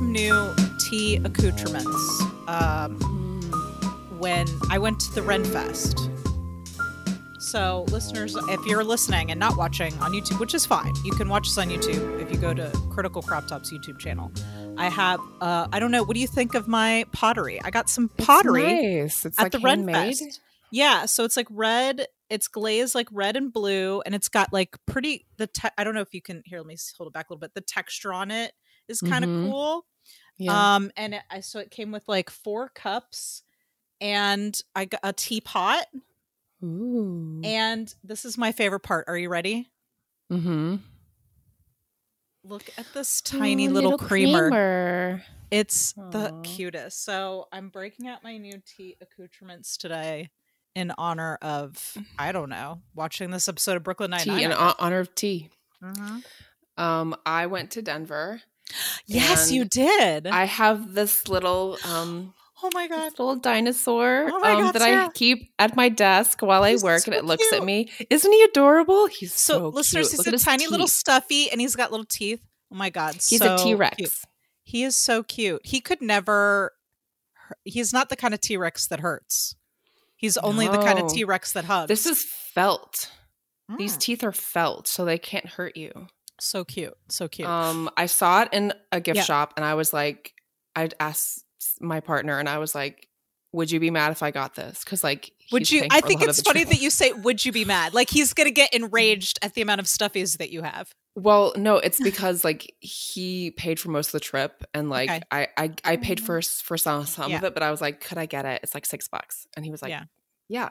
some new tea accoutrements um, when I went to the Ren Fest. So, listeners, if you're listening and not watching on YouTube, which is fine, you can watch us on YouTube if you go to Critical Crop Tops YouTube channel. I have, uh, I don't know, what do you think of my pottery? I got some pottery It's nice. It's at like the Ren. Fest. Yeah, so it's like red. It's glazed like red and blue, and it's got like pretty. The te- I don't know if you can here. Let me hold it back a little bit. The texture on it is kind of Mhm. cool. Yeah. Um, and it, I so it came with like four cups, and I got a teapot. Ooh. And this is my favorite part. Are you ready? mm-hmm. Look at this tiny little, creamer. creamer. It's the cutest. So I'm breaking out my new tea accoutrements today in honor of I don't know watching this episode of Brooklyn Nine Tea in honor of tea. Mm-hmm. Um, I went to Denver. Yes, you did. I have this little um oh my god. little dinosaur Oh um, God, that Sarah. I keep at my desk while I work, so and it looks cute. at me. Isn't he adorable? He's So, so, listeners, cute. he's a tiny little stuffy, and he's got little teeth. Oh my god, He's so a T Rex. He is so cute. He could never. He's not the kind of T Rex that hurts. He's only the kind of T Rex that hugs. This is felt. These Mm, teeth are felt, so they can't hurt you. So cute, so cute. Um, I saw it in a gift Yeah. shop, and I was like, I'd asked my partner, and I was like, "Would you be mad if I got this?" Because like, Would you? I think it's funny that you say, "Would you be mad?" Like he's gonna get enraged at the amount of stuffies that you have. Well, no, it's because like he paid for most of the trip, and like Okay. I, I I paid for for some some of it, but I was like, could I get it? It's like six bucks, and he was like, Yeah. yeah.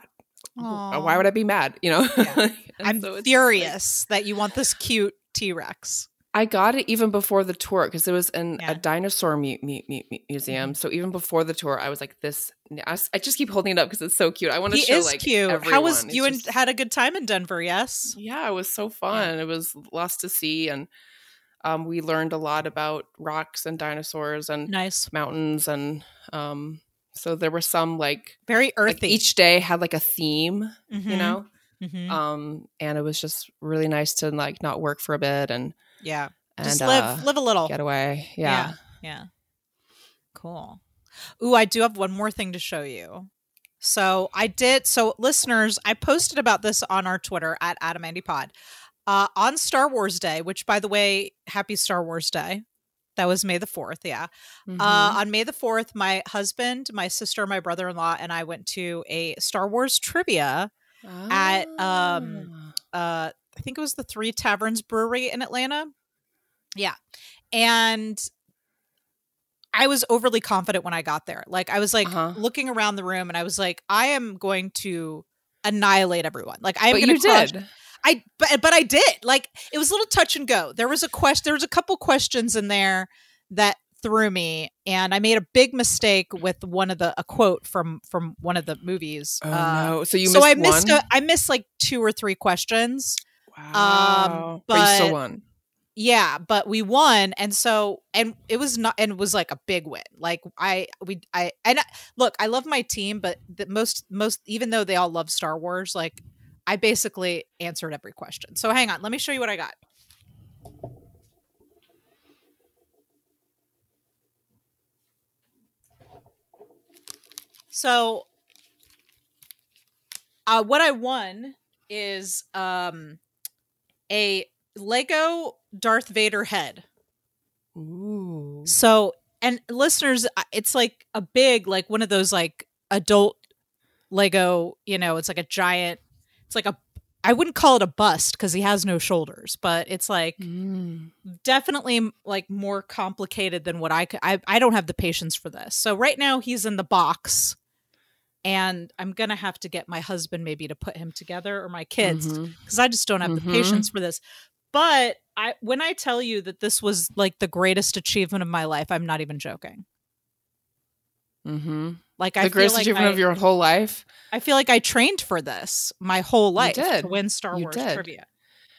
Aw. Why would I be mad? You know, Yeah. I'm so just, like- furious that you want this cute T Rex. I got it even before the tour because it was in Yeah. Mm-hmm. a dinosaur mu- mu- mu- mu- museum. So even before the tour, I was like, "This." I just keep holding it up because it's so cute. I want to show is like cute. Everyone. How was It's you and just- had a good time in Denver? Yes. yeah, it was so fun. It was lots to see, and um, we learned a lot about rocks and dinosaurs and Nice. mountains, and um, so there were some like, Very earthy. like each day had like a theme, you Mhm. know, Mhm. um, and it was just really nice to like not work for a bit and yeah. and Just uh, live, live a little. get away. Yeah. Yeah. Cool. Ooh, I do have one more thing to show you. So I did. So listeners, I posted about this on our Twitter at Adam Andy Pod uh, on Star Wars Day. Which, by the way, happy Star Wars Day. That was May the fourth. Yeah. Mhm. Uh, on May the 4th, my husband, my sister, my brother in law, and I went to a Star Wars trivia. At, um, Ah. Uh, I think it was the Three Taverns Brewery in Atlanta. Yeah. And I was overly confident when I got there. Like, I was like Uh-huh. looking around the room and I was like, I am going to annihilate everyone. Like, I am going you to did. I but but I did. Like it was a little touch and go. There was a question there was a couple questions in there that threw me and I made a big mistake with one of the a quote from from one of the movies. Oh Uh, no! So you so I missed one. a, I missed like two or three questions. wow. but, you but- still won. Yeah, but we won and so and it was not and it was like a big win. Like I we I and I, look, I love my team, but the most most even though they all love Star Wars, like I basically answered every question. So hang on, let me show you what I got. So uh what I won is um a Lego Darth Vader head. Ooh. So, and listeners, it's like a big, like one of those like adult Lego, you know, it's like a giant, it's like a, I wouldn't call it a bust because he has no shoulders, but it's like Mm. definitely like more complicated than what I could. I, I don't have the patience for this. So right now he's in the box and I'm going to have to get my husband maybe to put him together or my kids because I just don't have Mhm. the patience for this. But I when I tell you that this was like the greatest achievement of my life, I'm not even joking. Mhm. Like I The feel greatest like achievement I, of your whole life. I feel like I trained for this my whole life did. to win Star You Wars did. trivia.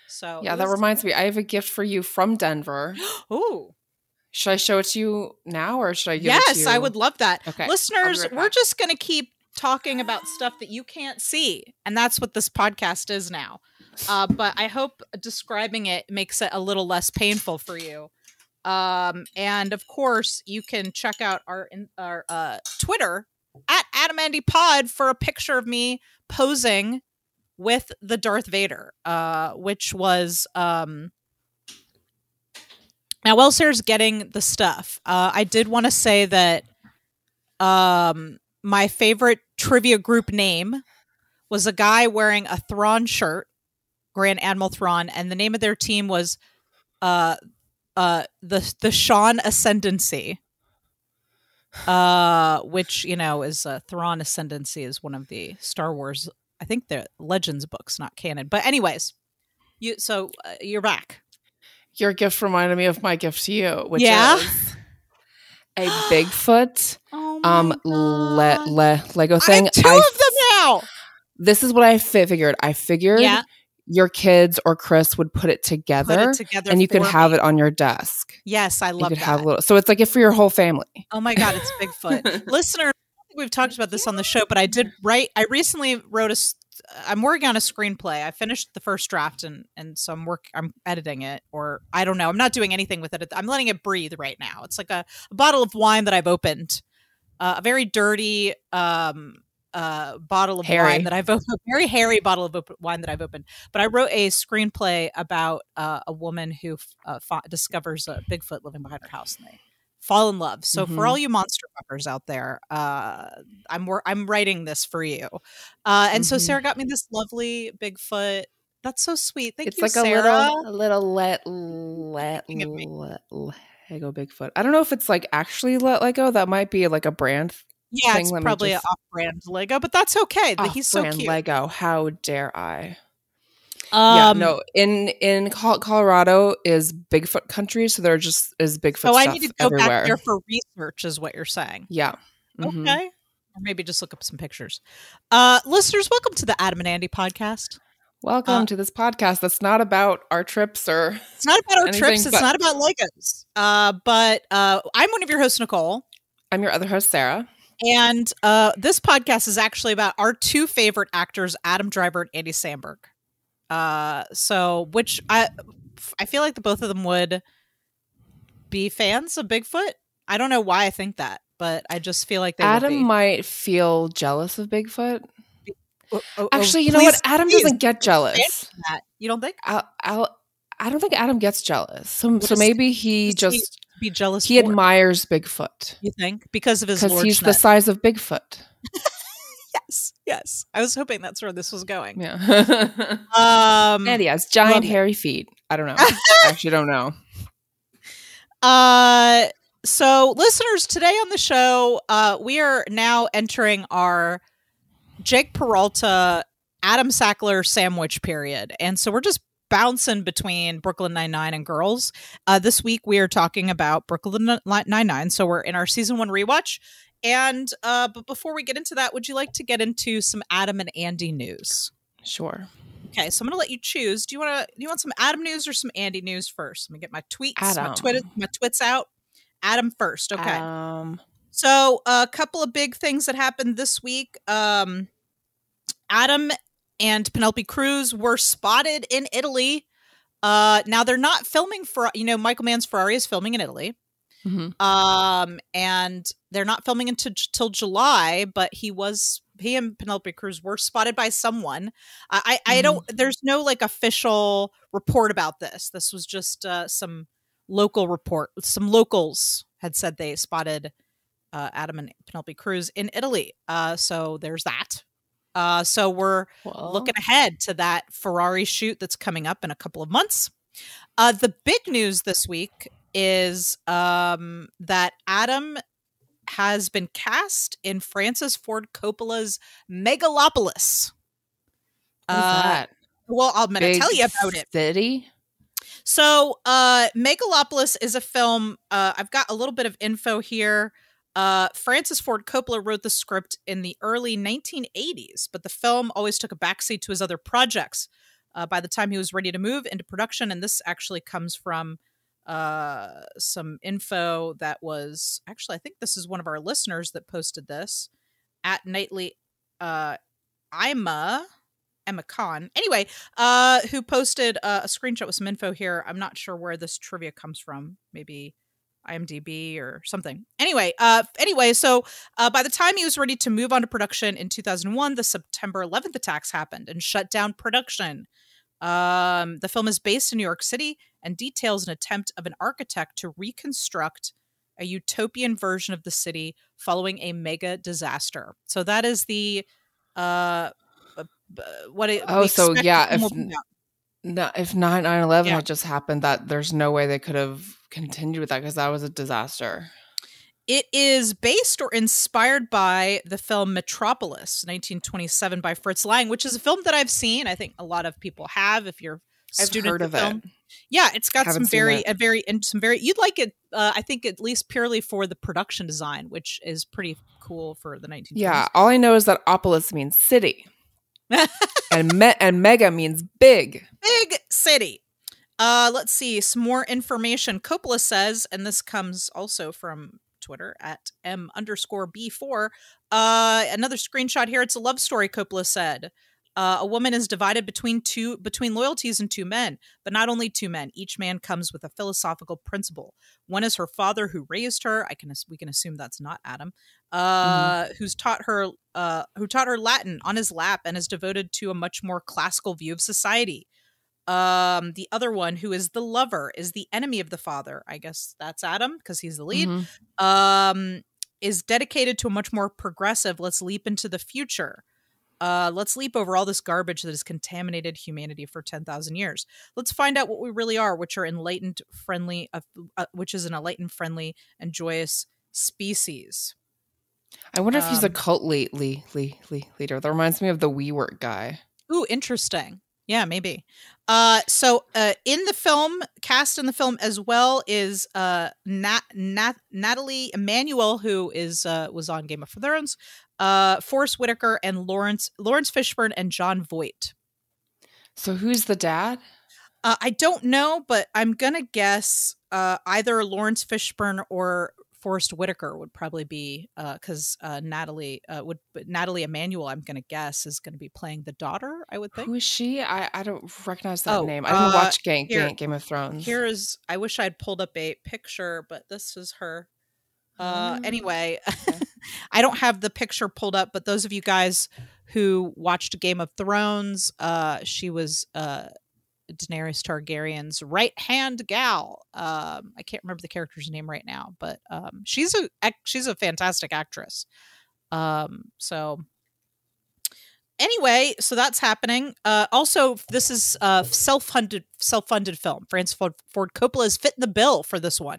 So yeah, that reminds me. I have a gift for you from Denver. Oh Should I show it to you now, or should I give it to yes. I would love that. Okay, Listeners, right we're just gonna keep talking about stuff that you can't see, and that's what this podcast is now. Uh, but I hope describing it makes it a little less painful for you. Um, and of course, you can check out our our uh, Twitter at Adam Andy Pod for a picture of me posing with the Darth Vader, uh, which was um. Now, Sarah's getting the stuff, uh, I did want to say that um, my favorite trivia group name was a guy wearing a Thrawn shirt, Grand Admiral Thrawn, and the name of their team was uh, uh, the the Sean Ascendancy, uh, which you know is uh, Thrawn Ascendancy is one of the Star Wars, I think the Legends books, not canon. But anyways, you so uh, you're back. Your gift reminded me of my gift to you, which Yeah? is a Bigfoot Oh um le- le- Lego thing. two I of them now. this is what I fi- figured. I figured Yeah, your kids or Chris would put it put together, it together, and you could for have it on your desk. Yes, I love You could that. have a little. So it's like it for your whole family. Oh my god, it's Bigfoot. Listener, we've talked about this on the show, but I did write I recently wrote a I'm working on a screenplay. I finished the first draft and and so I'm work I'm editing it or I don't know. I'm not doing anything with it. I'm letting it breathe right now. It's like a, a bottle of wine that I've opened. Uh, a very dirty um uh bottle of Hairy. wine that I've opened, a very hairy bottle of op- wine that I've opened. But I wrote a screenplay about uh, a woman who uh, discovers a Bigfoot living behind her house and they fall in love. So for Mhm. all you monster fuckers out there, uh, I'm wor- I'm writing this for you. Uh, and so Mhm. Sarah got me this lovely Bigfoot. That's so sweet. Thank it's you, like Sarah. a little, a little let, let, Looking at me. le- Lego Bigfoot. I don't know if it's like actually let Lego. That might be like a brand. yeah, thing. it's Let probably just- an off-brand Lego, but that's okay. But he's so off-brand cute. Lego. How dare I? Um, yeah, no. In in Colorado is Bigfoot country, so there just is Bigfoot So I need to go everywhere. back there for research, is what you're saying. yeah. Mhm. Okay. Or maybe just look up some pictures. Uh, listeners, welcome to the Adam and Andy podcast. Welcome Uh, to this podcast that's not about our trips or It's not about our Anything trips. It's not about Legos. Uh, but uh, I'm one of your hosts, Nicole. I'm your other host, Sarah. And uh, this podcast is actually about our two favorite actors, Adam Driver and Andy Samberg. Uh, so, which I, I feel like the both of them would be fans of Bigfoot. I don't know why I think that, but I just feel like they Adam might feel jealous of Bigfoot. Oh, oh, Actually, oh, you know what? Adam please, doesn't get jealous. You don't think? I'll, I'll, I don't think Adam gets jealous. So, What so is- maybe he does he just Be jealous. he admires Bigfoot You think because of his because he's the size of Bigfoot. yes, yes. I was hoping that's where this was going. Yeah. Um, and he has giant hairy feet. I don't know. I actually don't know. Uh so listeners, today on the show, uh we are now entering our Jake Peralta, Adam Sackler sandwich period. And so we're just bouncing between Brooklyn Nine-Nine and Girls. Uh this week we are talking about Brooklyn Nine-Nine. So we're in our season 1 rewatch. And uh but before we get into that, would you like to get into some Adam and Andy news? Sure. Okay, so I'm gonna let you choose. Do you want to? Do you want some Adam news or some Andy news first? Let me get my tweets, my Adam. Twitter, my twits out. Adam first. Okay. Um, so a couple of big things that happened this week. Um, Adam and Penelope Cruz were spotted in Italy. Uh, now they're not filming for you know Michael Mann's Ferrari is filming in Italy. mhm. Um, and they're not filming until till July, but he was he and Penelope Cruz were spotted by someone. I I, I don't. There's no like official report about this. This was just uh, some local report. Some locals had said they spotted uh, Adam and Penelope Cruz in Italy. Uh, so there's that. Uh, so we're looking ahead to that Ferrari shoot that's coming up in a couple of months. Uh, the big news this week is um, that Adam has been cast in Francis Ford Coppola's Megalopolis. Uh, that? Well, I'm going to tell you about it. City. So, uh, Megalopolis is a film. Uh, I've got a little bit of info here. Uh, Francis Ford Coppola wrote the script in the early 1980s, but the film always took a backseat to his other projects. Uh, by the time he was ready to move into production, and this actually comes from uh, some info that was actually, I think this is one of our listeners that posted this at Nightly uh, Ima, Emma Khan. Anyway, uh, who posted uh, a screenshot with some info here. I'm not sure where this trivia comes from. Maybe IMDb or something. Anyway, uh, anyway, so uh, by the time he was ready to move on to production in 2001, the September 11th attacks happened and shut down production. Um, the film is based in New York City and details an attempt of an architect to reconstruct a utopian version of the city following a mega disaster. So that is the uh, what it, oh so yeah if no, if 9 11 yeah. had just happened that there's no way they could have continued with that because that was a disaster it is based or inspired by the film Metropolis, 1927 by Fritz Lang, which is a film that I've seen. I think a lot of people have. If you're a I've heard of, film. it. Yeah, it's got some very, a very, and some very. You'd like it. Uh, I think at least purely for the production design, which is pretty cool for the 1920s. Yeah, all I know is that Opolis means city, and me- and mega means big. Big city. Uh, let's see some more information. Coppola says, and this comes also from Twitter at M underscore B4. Uh, another screenshot here. It's a love story, Coppola said. Uh, a woman is divided between two between loyalties and two men, but not only two men. Each man comes with a philosophical principle. One is her father, who raised her. I can we can assume that's not Adam, uh, mm-hmm. who's taught her uh, who taught her Latin on his lap and is devoted to a much more classical view of society. Um, the other one, who is the lover, is the enemy of the father. I guess that's Adam because he's the lead. Mm-hmm. Um, is dedicated to a much more progressive. Let's leap into the future. Uh, let's leap over all this garbage that has contaminated humanity for 10,000 years. Let's find out what we really are, which are enlightened, friendly, uh, uh, which is an enlightened, friendly, and joyous species. I wonder um, if he's a um cult lead, lead, lead, leader. That reminds me of the WeWork guy. Ooh, interesting. Yeah, maybe. Uh, so uh, in the film, cast in the film as well is uh, Nat- Nat- Nathalie Emmanuel, who is uh, was on Game of Thrones, uh, Forest Whitaker, and Lawrence Lawrence Fishburne and Jon Voight. So who's the dad? Uh, I don't know, but I'm gonna guess uh, either Lawrence Fishburne or Forest Whitaker would probably be because uh, uh, Natalie uh, would Nathalie Emmanuel. I'm going to guess is going to be playing the daughter. I would think. Who is she? I, I don't recognize that oh, name. I didn't watch Game, here, Game, Game of Thrones. Here is. I wish I'd pulled up a picture, but this is her. Uh, oh, anyway, okay. I don't have the picture pulled up, but those of you guys who watched Game of Thrones, uh, she was uh, Daenerys Targaryen's right hand gal. Um, I can't remember the character's name right now, but um, she's a she's a fantastic actress. Um, so anyway, so that's happening. Uh, also, this is a self-funded self-funded film. Francis Ford, Ford Coppola is fitting the bill for this one.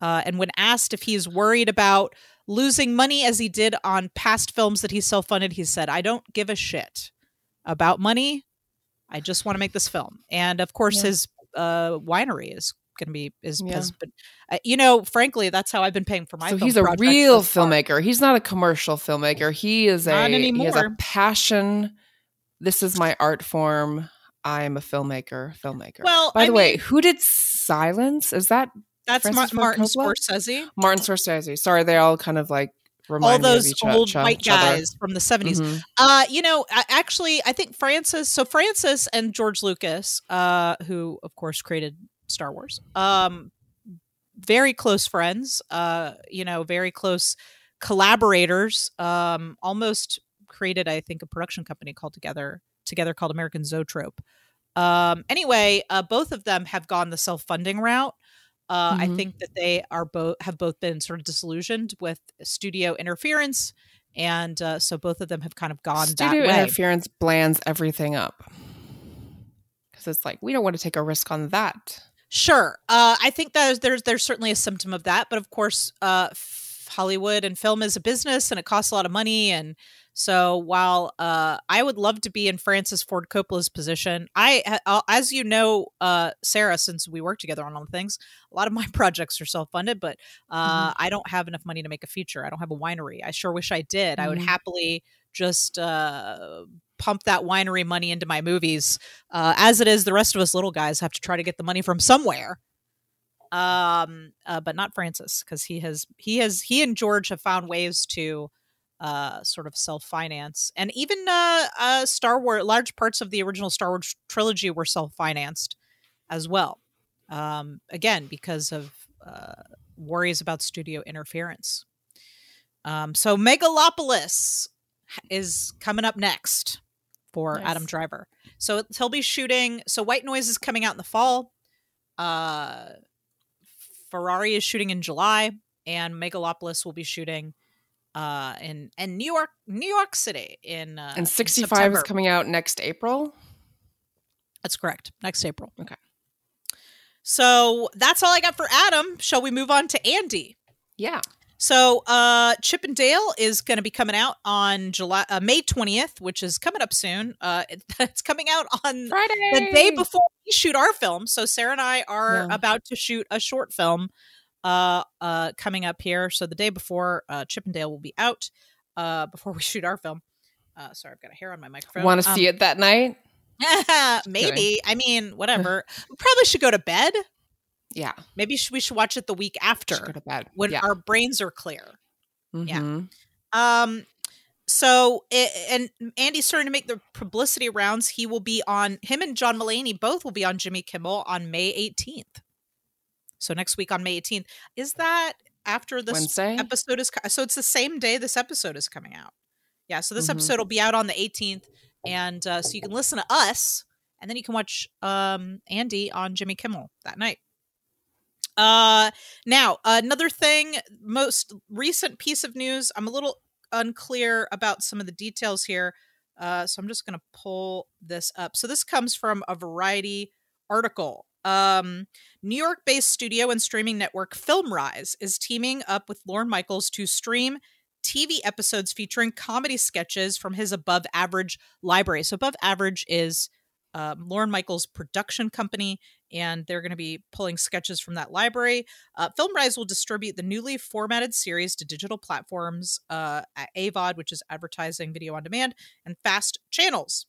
Uh, and when asked if he's worried about losing money as he did on past films that he self-funded, he said, "I don't give a shit about money. I just want to make this film. And of course, yeah. his uh, winery is going to be is yeah. has been, uh, you know, frankly, that's how I've been paying for my. So he's a real filmmaker. He's not a commercial filmmaker. He is not a anymore. he has a passion. This is my art form. I am a filmmaker. Filmmaker. Well, by I the mean, way, who did Silence? Is that that's Ma- Martin Coppola? Scorsese. Martin Scorsese. Sorry, they all kind of like all those old white guys from the 70s mm-hmm. uh you know actually i think francis so francis and george lucas uh who of course created star wars um very close friends uh you know very close collaborators um almost created i think a production company called together together called american zoetrope um anyway uh both of them have gone the self-funding route uh, mm-hmm. I think that they are both have both been sort of disillusioned with studio interference, and uh, so both of them have kind of gone down. studio interference blands everything up because it's like we don't want to take a risk on that. Sure, uh, I think that there's there's certainly a symptom of that, but of course, uh, Hollywood and film is a business, and it costs a lot of money, and so while uh, I would love to be in Francis Ford Coppola's position, I, uh, as you know, uh, Sarah, since we work together on all the things, a lot of my projects are self-funded, but uh, mm-hmm. I don't have enough money to make a feature. I don't have a winery. I sure wish I did. Mm-hmm. I would mm-hmm. happily just uh, pump that winery money into my movies. Uh, as it is, the rest of us little guys have to try to get the money from somewhere um uh, but not francis because he has he has he and george have found ways to uh, sort of self finance, and even uh, uh, Star Wars. Large parts of the original Star Wars trilogy were self financed as well. Um, again, because of uh, worries about studio interference. Um, so Megalopolis is coming up next for nice. Adam Driver. So he'll be shooting. So White Noise is coming out in the fall. Uh, Ferrari is shooting in July, and Megalopolis will be shooting uh, in in New York, New York City in uh, and sixty five is coming out next April. That's correct. Next April. Okay. So that's all I got for Adam. Shall we move on to Andy? Yeah. So, uh, Chip and Dale is going to be coming out on July uh, May twentieth, which is coming up soon. Uh, it, it's coming out on Friday, the day before we shoot our film. So, Sarah and I are yeah. about to shoot a short film, uh, uh, coming up here. So, the day before, uh, Chip and Dale will be out, uh, before we shoot our film. Uh, sorry, I've got a hair on my microphone. Want to um, see it that night? maybe. I mean, whatever. probably should go to bed. Yeah. Maybe we should watch it the week after. Go to bed. When yeah. our brains are clear. Mm-hmm. Yeah. Um so it, and Andy's starting to make the publicity rounds. He will be on him and John Mulaney both will be on Jimmy Kimmel on May 18th. So next week on May 18th. Is that after this Wednesday? episode is so it's the same day this episode is coming out. Yeah, so this mm-hmm. episode will be out on the 18th and uh, so you can listen to us and then you can watch um Andy on Jimmy Kimmel that night. Uh, now another thing, most recent piece of news. I'm a little unclear about some of the details here, uh, so I'm just going to pull this up. So this comes from a Variety article. Um, New York-based studio and streaming network FilmRise is teaming up with Lorne Michaels to stream TV episodes featuring comedy sketches from his above average library. So, above average is um, Lorne Michaels' production company, and they're going to be pulling sketches from that library. Uh, FilmRise will distribute the newly formatted series to digital platforms uh, at AVOD, which is advertising video on demand, and FAST channels.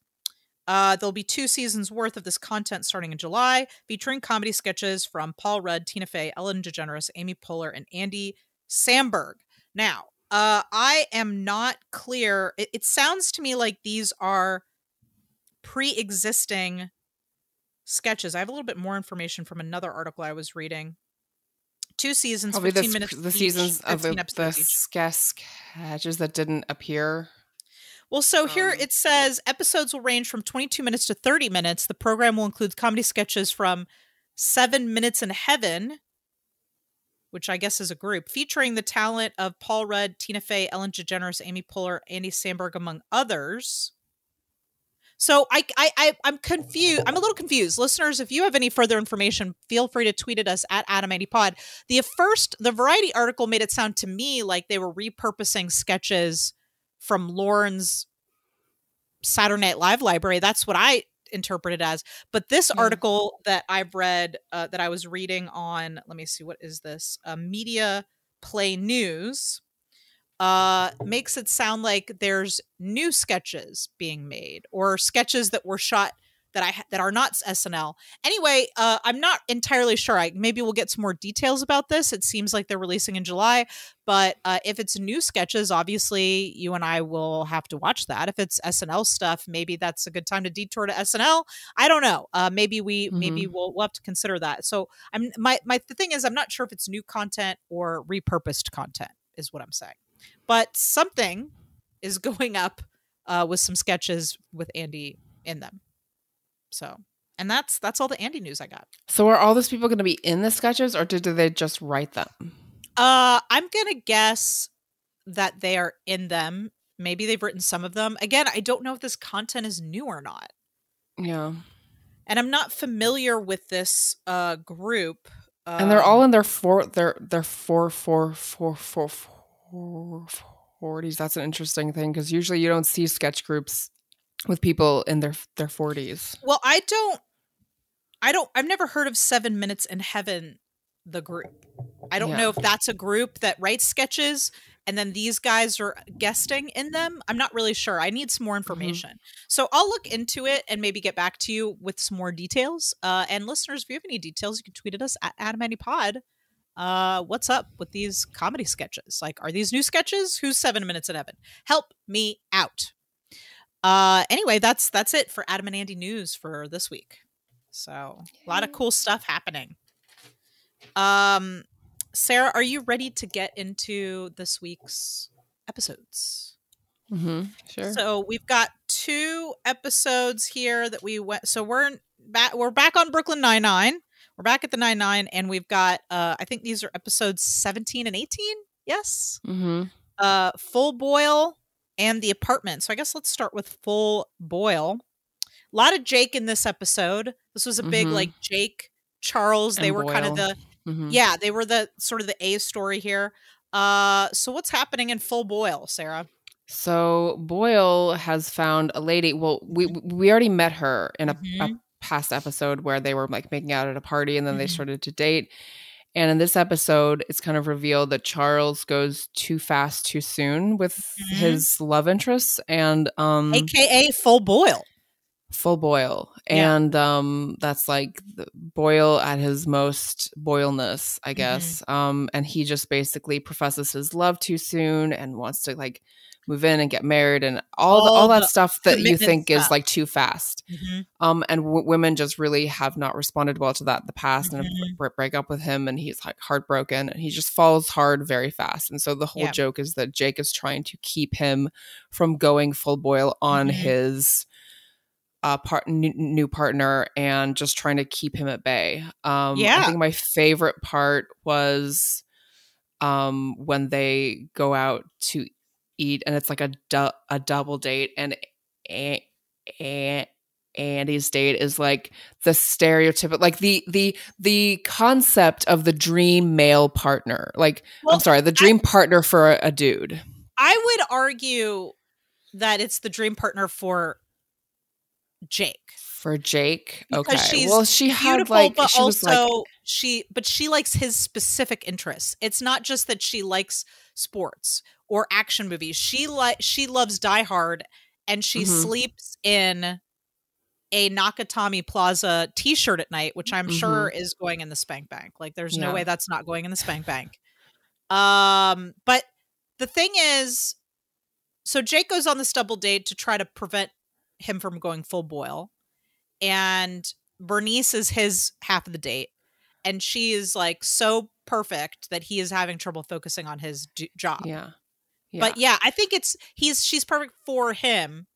Uh, there'll be two seasons worth of this content starting in July, featuring comedy sketches from Paul Rudd, Tina Fey, Ellen DeGeneres, Amy Poehler, and Andy Samberg. Now, uh, I am not clear. It, it sounds to me like these are pre-existing sketches. I have a little bit more information from another article I was reading. Two seasons, Probably 15 the, minutes. The each, seasons of the, the sketches that didn't appear. Well, so here um, it says episodes will range from 22 minutes to 30 minutes. The program will include comedy sketches from Seven Minutes in Heaven, which I guess is a group, featuring the talent of Paul Rudd, Tina Fey, Ellen DeGeneres, Amy Poehler, Andy Samberg, among others. So I, I, I I'm confused. I'm a little confused. Listeners, if you have any further information, feel free to tweet at us at Adam Pod. The first, the Variety article made it sound to me like they were repurposing sketches from Lorne's Saturday Night Live library. That's what I interpreted as. But this mm. article that I've read, uh, that I was reading on, let me see, what is this? Uh, Media Play News uh, makes it sound like there's new sketches being made or sketches that were shot that I that are not SNL. Anyway, uh, I'm not entirely sure. I maybe we'll get some more details about this. It seems like they're releasing in July, but uh, if it's new sketches, obviously you and I will have to watch that. If it's SNL stuff, maybe that's a good time to detour to SNL. I don't know. Uh, maybe we mm-hmm. maybe we'll, we'll have to consider that. So I'm my my the thing is I'm not sure if it's new content or repurposed content is what I'm saying but something is going up uh, with some sketches with Andy in them. So, and that's that's all the Andy news I got. So, are all those people going to be in the sketches, or did, did they just write them? Uh, I'm gonna guess that they are in them. Maybe they've written some of them. Again, I don't know if this content is new or not. Yeah. And I'm not familiar with this uh group. Um, and they're all in their four their their four four four four four 40s. That's an interesting thing because usually you don't see sketch groups with people in their their 40s. Well, I don't I don't I've never heard of 7 Minutes in Heaven the group. I don't yeah. know if that's a group that writes sketches and then these guys are guesting in them. I'm not really sure. I need some more mm-hmm. information. Mm-hmm. So I'll look into it and maybe get back to you with some more details. Uh, and listeners, if you have any details, you can tweet at us at AdamAndyPod uh, what's up with these comedy sketches? Like, are these new sketches? Who's seven minutes in heaven? Help me out. Uh, anyway, that's that's it for Adam and Andy news for this week. So a lot of cool stuff happening. Um, Sarah, are you ready to get into this week's episodes? Mm-hmm. Sure. So we've got two episodes here that we went. So we're back. We're back on Brooklyn Nine Nine. We're back at the Nine Nine, and we've got. Uh, I think these are episodes seventeen and eighteen. Yes. mm-hmm. Uh, Full Boyle and the apartment. So I guess let's start with Full Boyle. A lot of Jake in this episode. This was a big Mhm. like Jake Charles. They And were kind of the Mm-hmm. yeah, they were the sort of the A story here. Uh, so what's happening in Full Boyle, Sarah? So Boyle has found a lady. Well, we we already met her in a, a Mhm. past episode where they were like making out at a party, and then they Mhm. started to date. And in this episode, it's kind of revealed that Charles goes too fast, too soon with Mhm. his love interests, and um, AKA Full Boyle. full Boyle Yeah. and um that's like the boyle at his most boilness i guess um and he just basically professes his love too soon and wants to like move in and get married and all, the, All all that stuff that you think is like too fast um and w- women just really have not responded well to that in the past and Mhm. br- break up with him and he's like heartbroken and he just falls hard very fast and so the whole Yeah. joke is that jake is trying to keep him from going full Boyle on Mhm. his uh part new, new partner and just trying to keep him at bay um Yeah. i think my favorite part was um when they go out to eat and it's like a du- a double date and a- a- Andy's date is like the stereotypical like the the the concept of the dream male partner like Well, i'm sorry the dream partner for a, a dude I would argue that it's the dream partner for Jake. For jake Because okay she's well she had like but she was also like she but she likes his specific interests. It's not just that she likes sports or action movies. She like she loves Die Hard and she Mhm. sleeps in a Nakatomi Plaza t-shirt at night, which I'm sure is going in the spank bank. Like there's no Mm-hmm. Way that's not going in the spank bank. Um but the thing is so Jake goes on this double date to try to prevent him from going full Boyle. And Bernice is his half of the date. And she is like so perfect that he is having trouble focusing on his d- job. yeah yeah But yeah, I think it's he's she's perfect for him.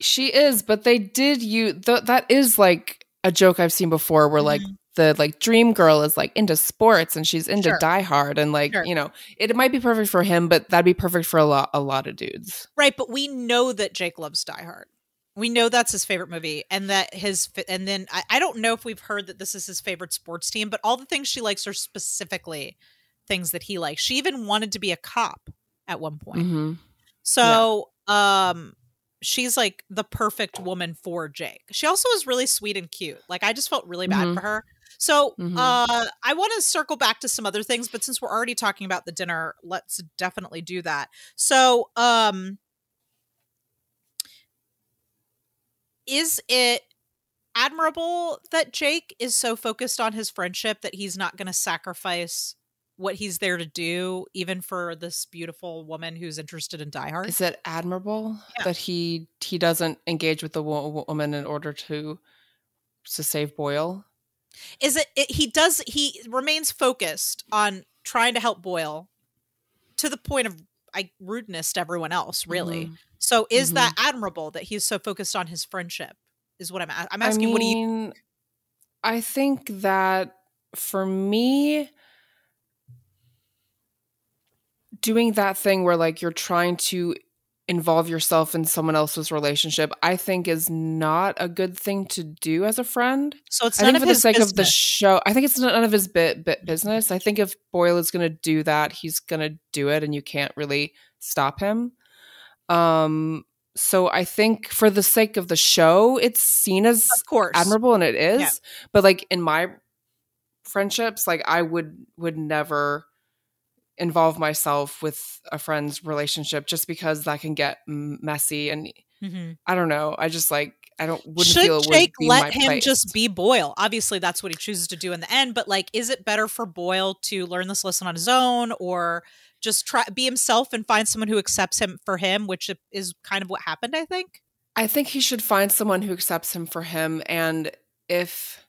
She is, but they did you th- that is like a joke I've seen before where like Mhm. the like dream girl is like into sports and she's into Sure. Die Hard and like Sure. you know it might be perfect for him, but that'd be perfect for a lot a lot of dudes. Right, but we know that Jake loves Die Hard. We know that's his favorite movie, and that his and then I, I don't know if we've heard that this is his favorite sports team, but all the things she likes are specifically things that he likes. She even wanted to be a cop at one point. hmm So, um, she's like the perfect woman for Jake. She also is really sweet and cute. Like I just felt really bad Mhm. for her. So, Mhm. uh, I want to circle back to some other things, but since we're already talking about the dinner, let's definitely do that. So, um, is it admirable that Jake is so focused on his friendship that he's not going to sacrifice what he's there to do, even for this beautiful woman who's interested in Die Hard? Is it admirable Yeah. that he he doesn't engage with the wo- woman in order to to save Boyle? is it, it he does he remains focused on trying to help boyle to the point of I rudeness to everyone else really Mhm. So is Mhm. that admirable that he's so focused on his friendship is what i'm a- i'm I asking what do you I think that for me, doing that thing where like you're trying to involve yourself in someone else's relationship, I think is not a good thing to do as a friend. so it's I none think of for the sake business. of the show, I think it's none of his bit, bit business. I think if Boyle is going to do that, he's going to do it, and you can't really stop him. Um, so I think for the sake of the show, it's seen as of course admirable, and it is. Yeah. But like in my friendships, like I would would never involve myself with a friend's relationship just because that can get m- messy and Mhm. I don't know. I just like I don't wouldn't Should feel Jake let him place. just be Boyle? Obviously, that's what he chooses to do in the end. But like, is it better for Boyle to learn this lesson on his own, or just try be himself and find someone who accepts him for him, which is kind of what happened, I think. I think he should find someone who accepts him for him, and if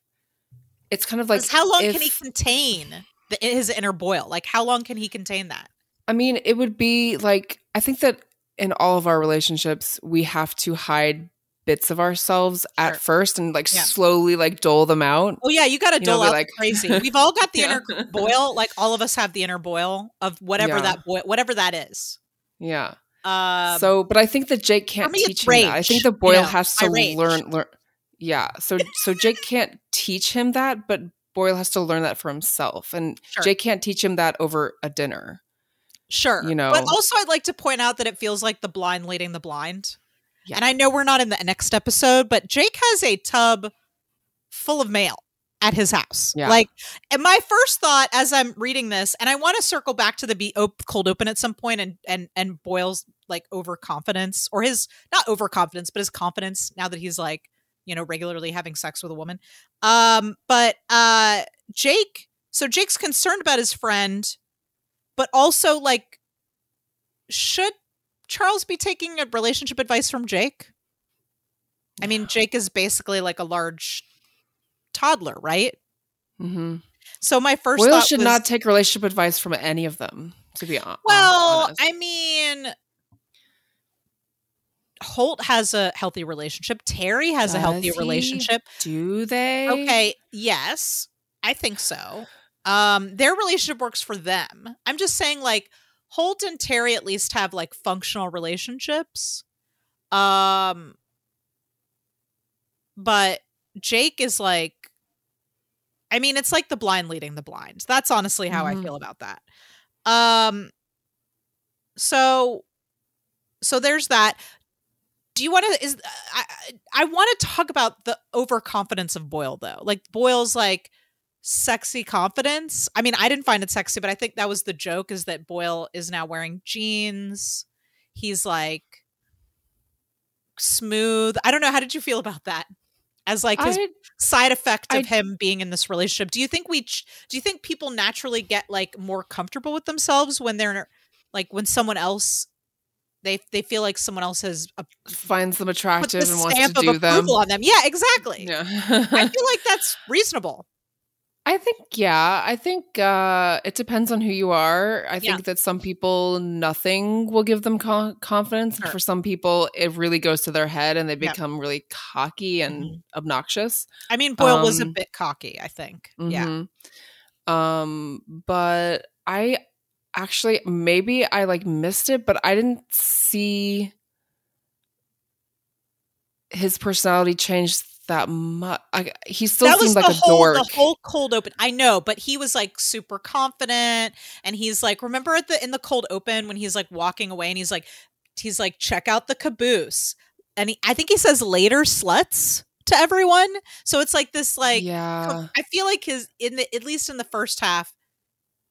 it's kind of like how long if, can he contain the, his inner boil? Like, how long can he contain that? I mean, it would be like I think that in all of our relationships, we have to hide bits of ourselves at Sure. first and like Yeah. slowly like dole them out. Oh yeah, you got to You know, dole out like- crazy. We've all got the Yeah. inner boil. Like all of us have the inner boil of whatever Yeah. that boy, whatever that is. Yeah. Um, so, but I think that Jake can't teach him that. I think the you know, has to learn learn. Yeah. So so Jake can't teach him that, but Boyle has to learn that for himself, and Sure. Jake can't teach him that over a dinner. Sure. You know. But also, I'd like to point out that it feels like the blind leading the blind. Yeah. And I know we're not in the next episode, but Jake has a tub full of mail at his house. Yeah. Like, and my first thought as I'm reading this, and I want to circle back to the be op- cold open at some point and and and Boyle's like overconfidence or his not overconfidence, but his confidence now that he's like, you know, regularly having sex with a woman. Um, but uh Jake, so Jake's concerned about his friend, but also like should Charles be taking a relationship advice from Jake? I mean, Jake is basically like a large toddler, right? hmm So my first thought should was, not take relationship advice from any of them. To be honest. Well, honest. I mean, Holt has a healthy relationship. Terry has a healthy he? relationship. do they? Okay, yes, I think so. Um, their relationship works for them. I'm just saying, like Holt and Terry at least have like functional relationships. Um, but Jake is like, I mean, it's like the blind leading the blind. That's honestly how I Mhm. feel about that. Um, so, so there's that. Do you want to? Is I I, I want to talk about the overconfidence of Boyle though. Like Boyle's like sexy confidence. I mean, I didn't find it sexy, but I think that was the joke is that Boyle is now wearing jeans. He's like smooth. I don't know. How did you feel about that? As like his I, side effect of I- him being in this relationship. Do you think we ch- do you think people naturally get like more comfortable with themselves when they're like when someone else they they feel like someone else has a, finds them put the attractive and wants to do them. on them. Yeah, exactly. Yeah. I feel like that's reasonable. I think yeah, I think uh it depends on who you are. I Yeah. think that some people nothing will give them con- confidence. and Sure. For some people it really goes to their head and they Yeah. become really cocky and Mhm. obnoxious. I mean, Boyle was a Um, bit cocky. I think. Yeah. Mhm. Um but I actually maybe I like missed it, but I didn't see his personality change that much. I, he still that was seemed like the a whole dork. the whole cold open. I know, but he was like super confident, and he's like, remember at the in the cold open when he's like walking away, and he's like, he's like, check out the caboose, and he, I think he says later sluts to everyone. So it's like this like yeah. I feel like his in the at least in the first half,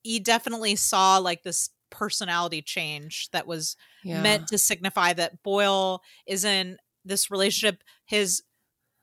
he definitely saw like this personality change that was Yeah. meant to signify that Boyle is in this relationship, his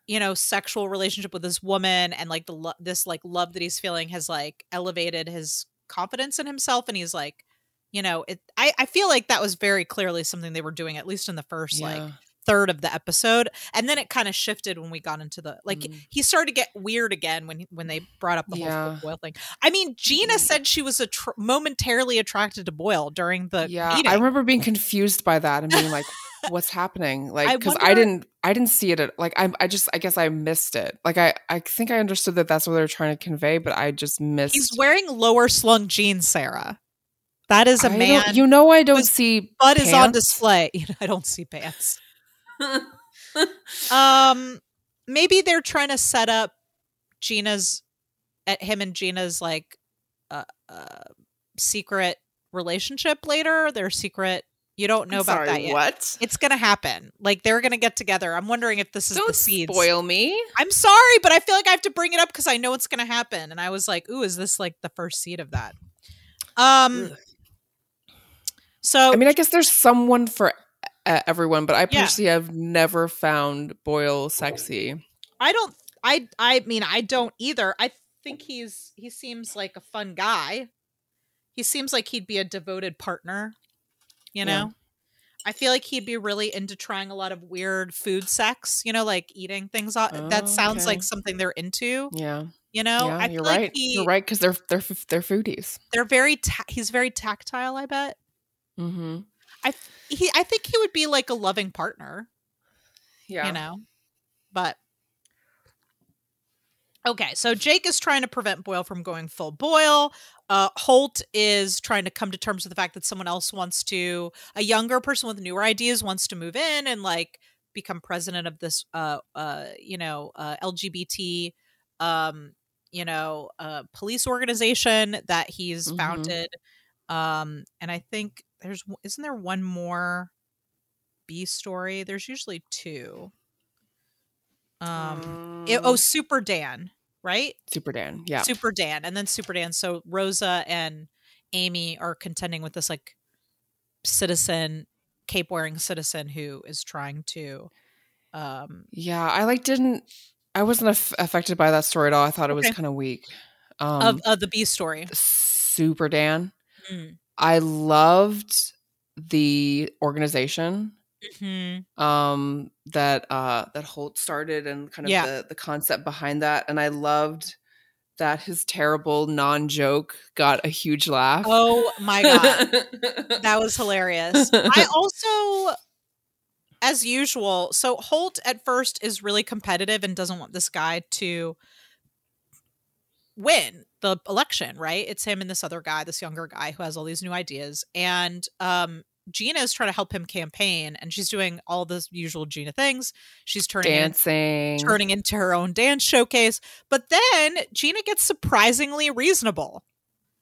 you know sexual relationship with this woman, and like the lo- this like love that he's feeling has like elevated his confidence in himself, and he's like, you know, it. I I feel like that was very clearly something they were doing at least in the first like third of the episode and then it kind of shifted when we got into the like Mm. he started to get weird again when when they brought up the Yeah. whole Boyle thing. I mean, Gina Mm. said she was attr momentarily attracted to Boyle during the yeah meeting. i remember being confused by that and being like what's happening like because I, wonder- didn't i didn't see it at, like I, I just i guess i missed it like i i think i understood that that's what they're trying to convey but i just missed He's wearing lower slung jeans, Sarah. That is a I man. you know i don't see butt is on pants. display. I don't see pants. Um, maybe they're trying to set up Gina's at him and Gina's like uh, uh secret relationship later. Their secret. You don't know I'm about sorry, that yet. what It's gonna happen. Like they're gonna get together. I'm wondering if this is the don't seeds. spoil me I'm sorry, but I feel like I have to bring it up because I know it's gonna happen. And I was like, "Ooh, is this like the first seed of that?" Um. Ugh. So i mean i guess there's someone for uh, everyone, but I Yeah. personally have never found Boyle sexy. I don't. I. I mean, I don't either. I think he's. He seems like a fun guy. He seems like he'd be a devoted partner. You know. Yeah. I feel like he'd be really into trying a lot of weird food sex. You know, like eating things. o- that sounds Okay. like something they're into. Yeah, You know. yeah, I you're feel like right. he- You're right because they're they're they're foodies. They're very. Ta- he's very tactile. I bet. Mm-hmm. I. He. I think he would be like a loving partner. Yeah, you know but okay so jake is trying to prevent boyle from going full boyle uh holt is trying to come to terms with the fact that someone else wants to a younger person with newer ideas wants to move in and like become president of this uh uh you know uh lgbt um you know uh police organization that he's Mhm. founded um and i think there's isn't there one more B story. There's usually two. Um, it- oh, Super Dan, right? Super Dan. Yeah, Super Dan, and then Super Dan. So Rosa and Amy are contending with this like citizen, cape wearing citizen who is trying to. Um, yeah. I like didn't. I wasn't aff- affected by that story at all. I thought it was kind of weak. Um, of, of the B story. Super Dan. Mm. I loved the organization Mhm. um that uh that Holt started and kind of Yeah. the the concept behind that and I loved that his terrible non-joke got a huge laugh. Oh my god, that was hilarious. I also, as usual, so Holt at first is really competitive and doesn't want this guy to win the election, right? It's him and this other guy, this younger guy who has all these new ideas. And um Gina is trying to help him campaign and she's doing all the usual Gina things. She's turning in- dancing. turning into her own dance showcase. But then Gina gets surprisingly reasonable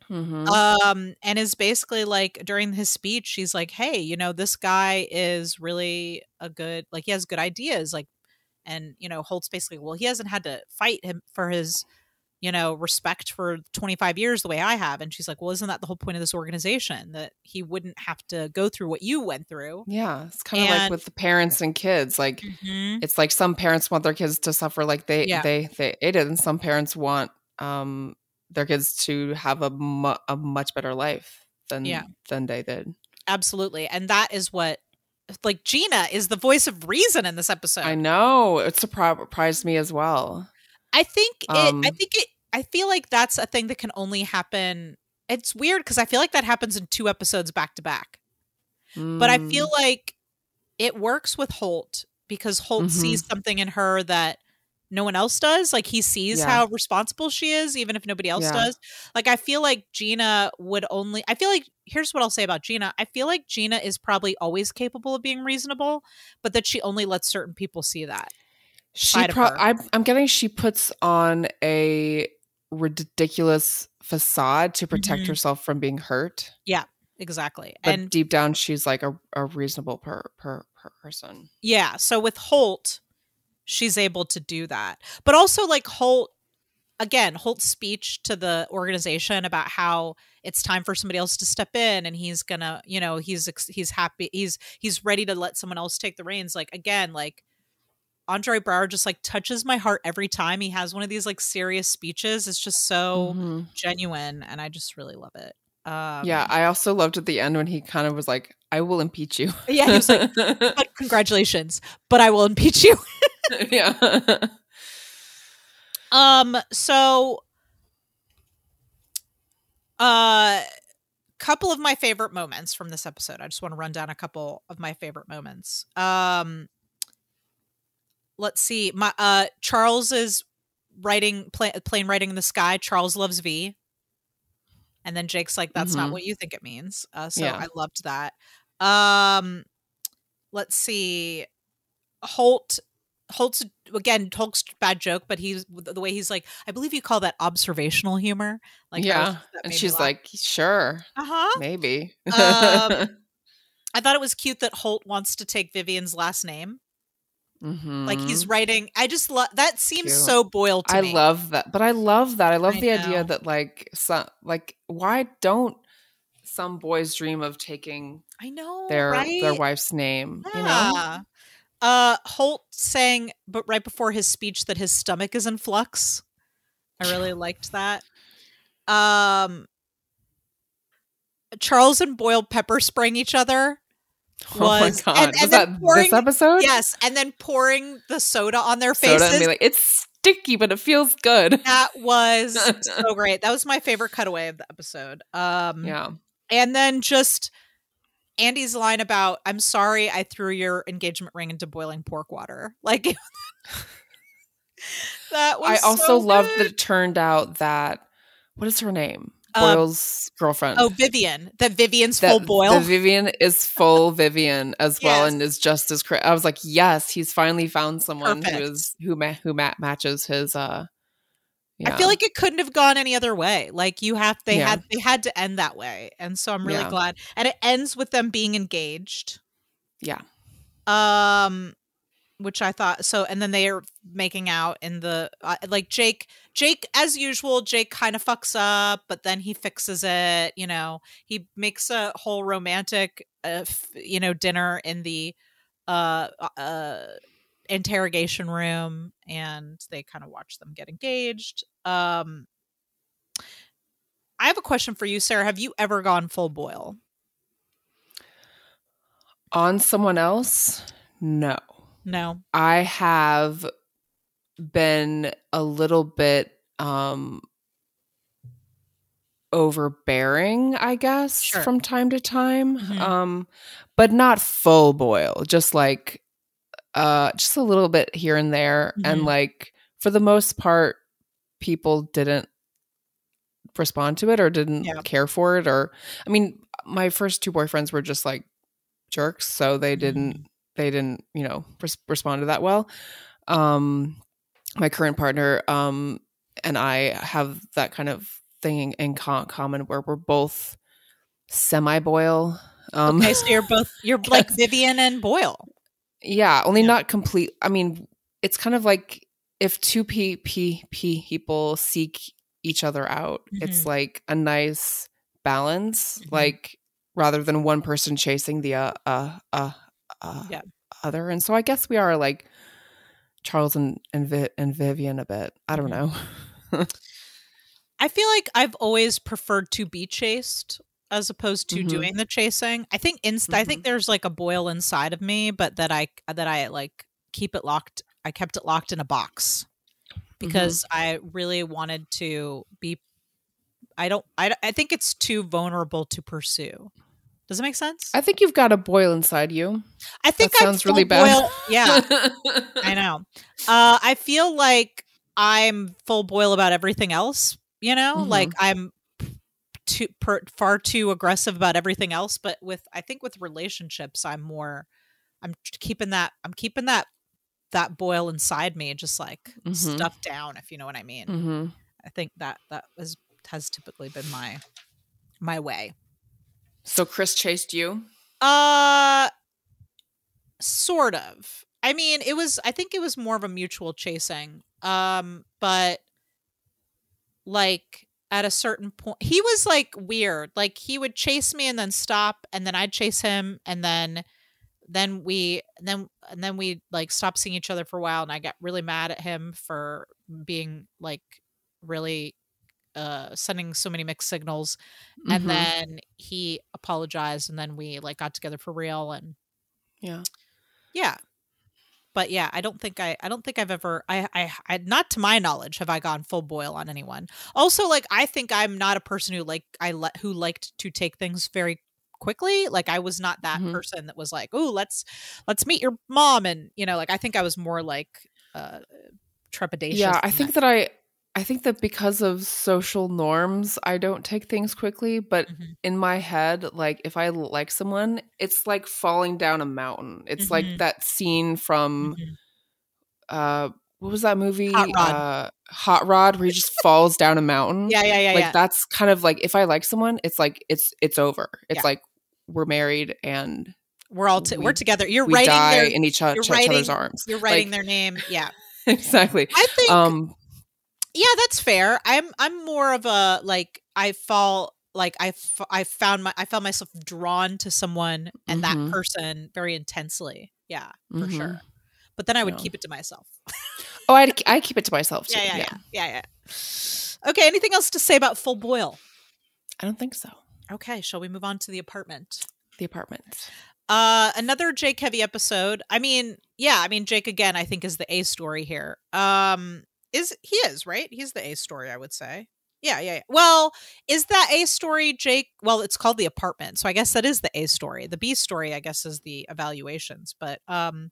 Mhm. um and is basically like during his speech she's like hey you know this guy is really a good like he has good ideas like and you know holt's basically well he hasn't had to fight him for his you know respect for 25 years the way i have and she's like well isn't that the whole point of this organization that he wouldn't have to go through what you went through yeah, it's kind of like with the parents and kids like Mhm. it's like some parents want their kids to suffer like they Yeah. they they it and some parents want um their kids to have a mu- a much better life than Yeah. than they did. absolutely and that is what like gina is the voice of reason in this episode I know. It surpri- surprised me as well. I think it. Um, I think it. I feel like that's a thing that can only happen. It's weird because I feel like that happens in two episodes back to back. But I feel Mm, like it works with Holt because Holt Mhm. sees something in her that no one else does. Like he sees Yeah. how responsible she is, even if nobody else Yeah. does. Like I feel like Gina would only. I feel like here's what I'll say about Gina. I feel like Gina is probably always capable of being reasonable, but that she only lets certain people see that. She pro- I'm, I'm getting she puts on a ridiculous facade to protect Mhm. herself from being hurt. Yeah, exactly. But and deep down, she's like a, a reasonable per, per, per person. Yeah. So with Holt, she's able to do that. But also, like, Holt, again, Holt's speech to the organization about how it's time for somebody else to step in and he's gonna, you know, he's, he's happy, he's, he's ready to let someone else take the reins. Like, again, like, Andre Braugher just like touches my heart every time he has one of these like serious speeches. It's just so Mhm. genuine and I just really love it. Um, yeah, I also loved at the end when he kind of was like, "I will impeach you." Yeah, he was like, but congratulations, but I will impeach you. yeah. Um, so uh couple of my favorite moments from this episode. I just want to run down a couple of my favorite moments. Um let's see. My uh Charles is writing pla- plane writing in the sky. Charles loves V. And then Jake's like that's not Mhm. what you think it means. Uh so Yeah. I loved that. Um let's see. Holt Holt's again Holt's bad joke, but he's the way he's like, I believe you call that observational humor. Like yeah, and she's like, "Sure, uh-huh. maybe." Um, I thought it was cute that Holt wants to take Vivian's last name. Like he's Mhm. writing. I just love that seems Cute. so boiled to I me. love that, but I love that. I love I the know. idea that like, so, like, why don't some boys dream of taking I know their right? their wife's name. You know, Uh, Holt saying, but right before his speech, that his stomach is in flux. I really liked that. Um, Charles and Boyle pepper spraying each other. oh my was- god, and- and that pouring- this episode? Yes, and then pouring the soda on their faces. Soda and be like, it's sticky, but it feels good. that was so great. That was my favorite cutaway of the episode. Um, Yeah, and then just Andy's line about "I'm sorry, I threw your engagement ring into boiling pork water." Like that was. I also so loved that it turned out that what is her name? Uh, Boyle's girlfriend. Oh, Vivian. That Vivian's that full Boyle. The Vivian is full Vivian as well, and is just as. Cra- I was like, yes, he's finally found someone Perfect. who is who ma- who ma- matches his. uh I feel like it couldn't have gone any other way. Like you have, they Yeah. had, they had to end that way, and so I'm really Yeah. glad. And it ends with them being engaged. Yeah. Um, which I thought so, and then they are making out in the uh, like Jake. Jake, as usual, Jake kind of fucks up, but then he fixes it. You know, he makes a whole romantic, uh, f- you know, dinner in the uh uh interrogation room and they kind of watch them get engaged um i have a question for you sarah have you ever gone full Boyle on someone else. No, no I have been a little bit um overbearing, I guess, Sure. from time to time. Mhm. Um but not full Boyle, just like uh just a little bit here and there and Mhm. like for the most part people didn't respond to it or didn't Yeah. care for it or I mean my first two boyfriends were just like jerks so they didn't they didn't you know res- respond to that well um my current partner um and i have that kind of thing in co- common where we're both semi Boyle um okay so you're both you're like vivian and boyle yeah only Yeah. not complete i mean it's kind of like if two p p p people seek each other out it's like a nice balance Mhm. like rather than one person chasing the uh uh uh, uh Yeah. other and so i guess we are like charles and and, Vi- and vivian a bit i don't Mhm. know i feel like i've always preferred to be chased as opposed to Mhm. doing the chasing i think inst- i think there's like a boil inside of me but that i that i like keep it locked i kept it locked in a box because I really wanted to be. I don't. I, I think it's too vulnerable to pursue. Does it make sense? i think you've got a boil inside you I think that I'm sounds really bad. boil- Yeah, I know. Uh, I feel like I'm full Boyle about everything else. You know, Mhm. like I'm too per, far too aggressive about everything else. But with I think with relationships, I'm more. I'm keeping that. I'm keeping that that boil inside me, just like Mhm. stuffed down. If you know what I mean. hmm I think that that was has typically been my my way. So chris chased you Uh sort of. I mean, it was I think it was more of a mutual chasing. Um but like at a certain point he was like weird. Like he would chase me and then stop and then I'd chase him and then then we then and then we like stopped seeing each other for a while and I got really mad at him for being like really uh sending so many mixed signals and Mhm. then he apologized and then we like got together for real and yeah yeah but yeah i don't think i i don't think i've ever I, I i not to my knowledge have i gone full Boyle on anyone also like i think i'm not a person who like i let who liked to take things very quickly like i was not that Mhm. person that was like oh let's let's meet your mom and you know like i think i was more like uh trepidatious yeah i think that. that i i think that because of social norms i don't take things quickly but Mhm. in my head like if i like someone it's like falling down a mountain it's Mhm. like that scene from Mhm. uh what was that movie Hot Rod. uh hot rod where he just falls down a mountain yeah yeah yeah like yeah that's kind of like if i like someone it's like it's it's over it's Yeah. like we're married and we're all t- we- we're together you're we writing die their in each, o- each other's arms you're writing Like, their name yeah exactly i think um yeah that's fair i'm i'm more of a like i fall like I, f- I found my I found myself drawn to someone and Mhm. that person very intensely. Yeah, for Mhm. sure. But then I would Yeah. keep it to myself. Oh, I I keep it to myself too. yeah, yeah, yeah, yeah, yeah. Okay. Anything else to say about Full Boyle? I don't think so. Okay. Shall we move on to the apartment? The apartment. Uh, another Jake heavy episode. I mean, yeah, I mean Jake again. I think is the A story here. Um, is he is right? He's the A story. I would say. Yeah, yeah, yeah. Well, is that A story, Jake? Well, it's called the apartment, so I guess that is the A story. The B story, I guess, is the evaluations. But um,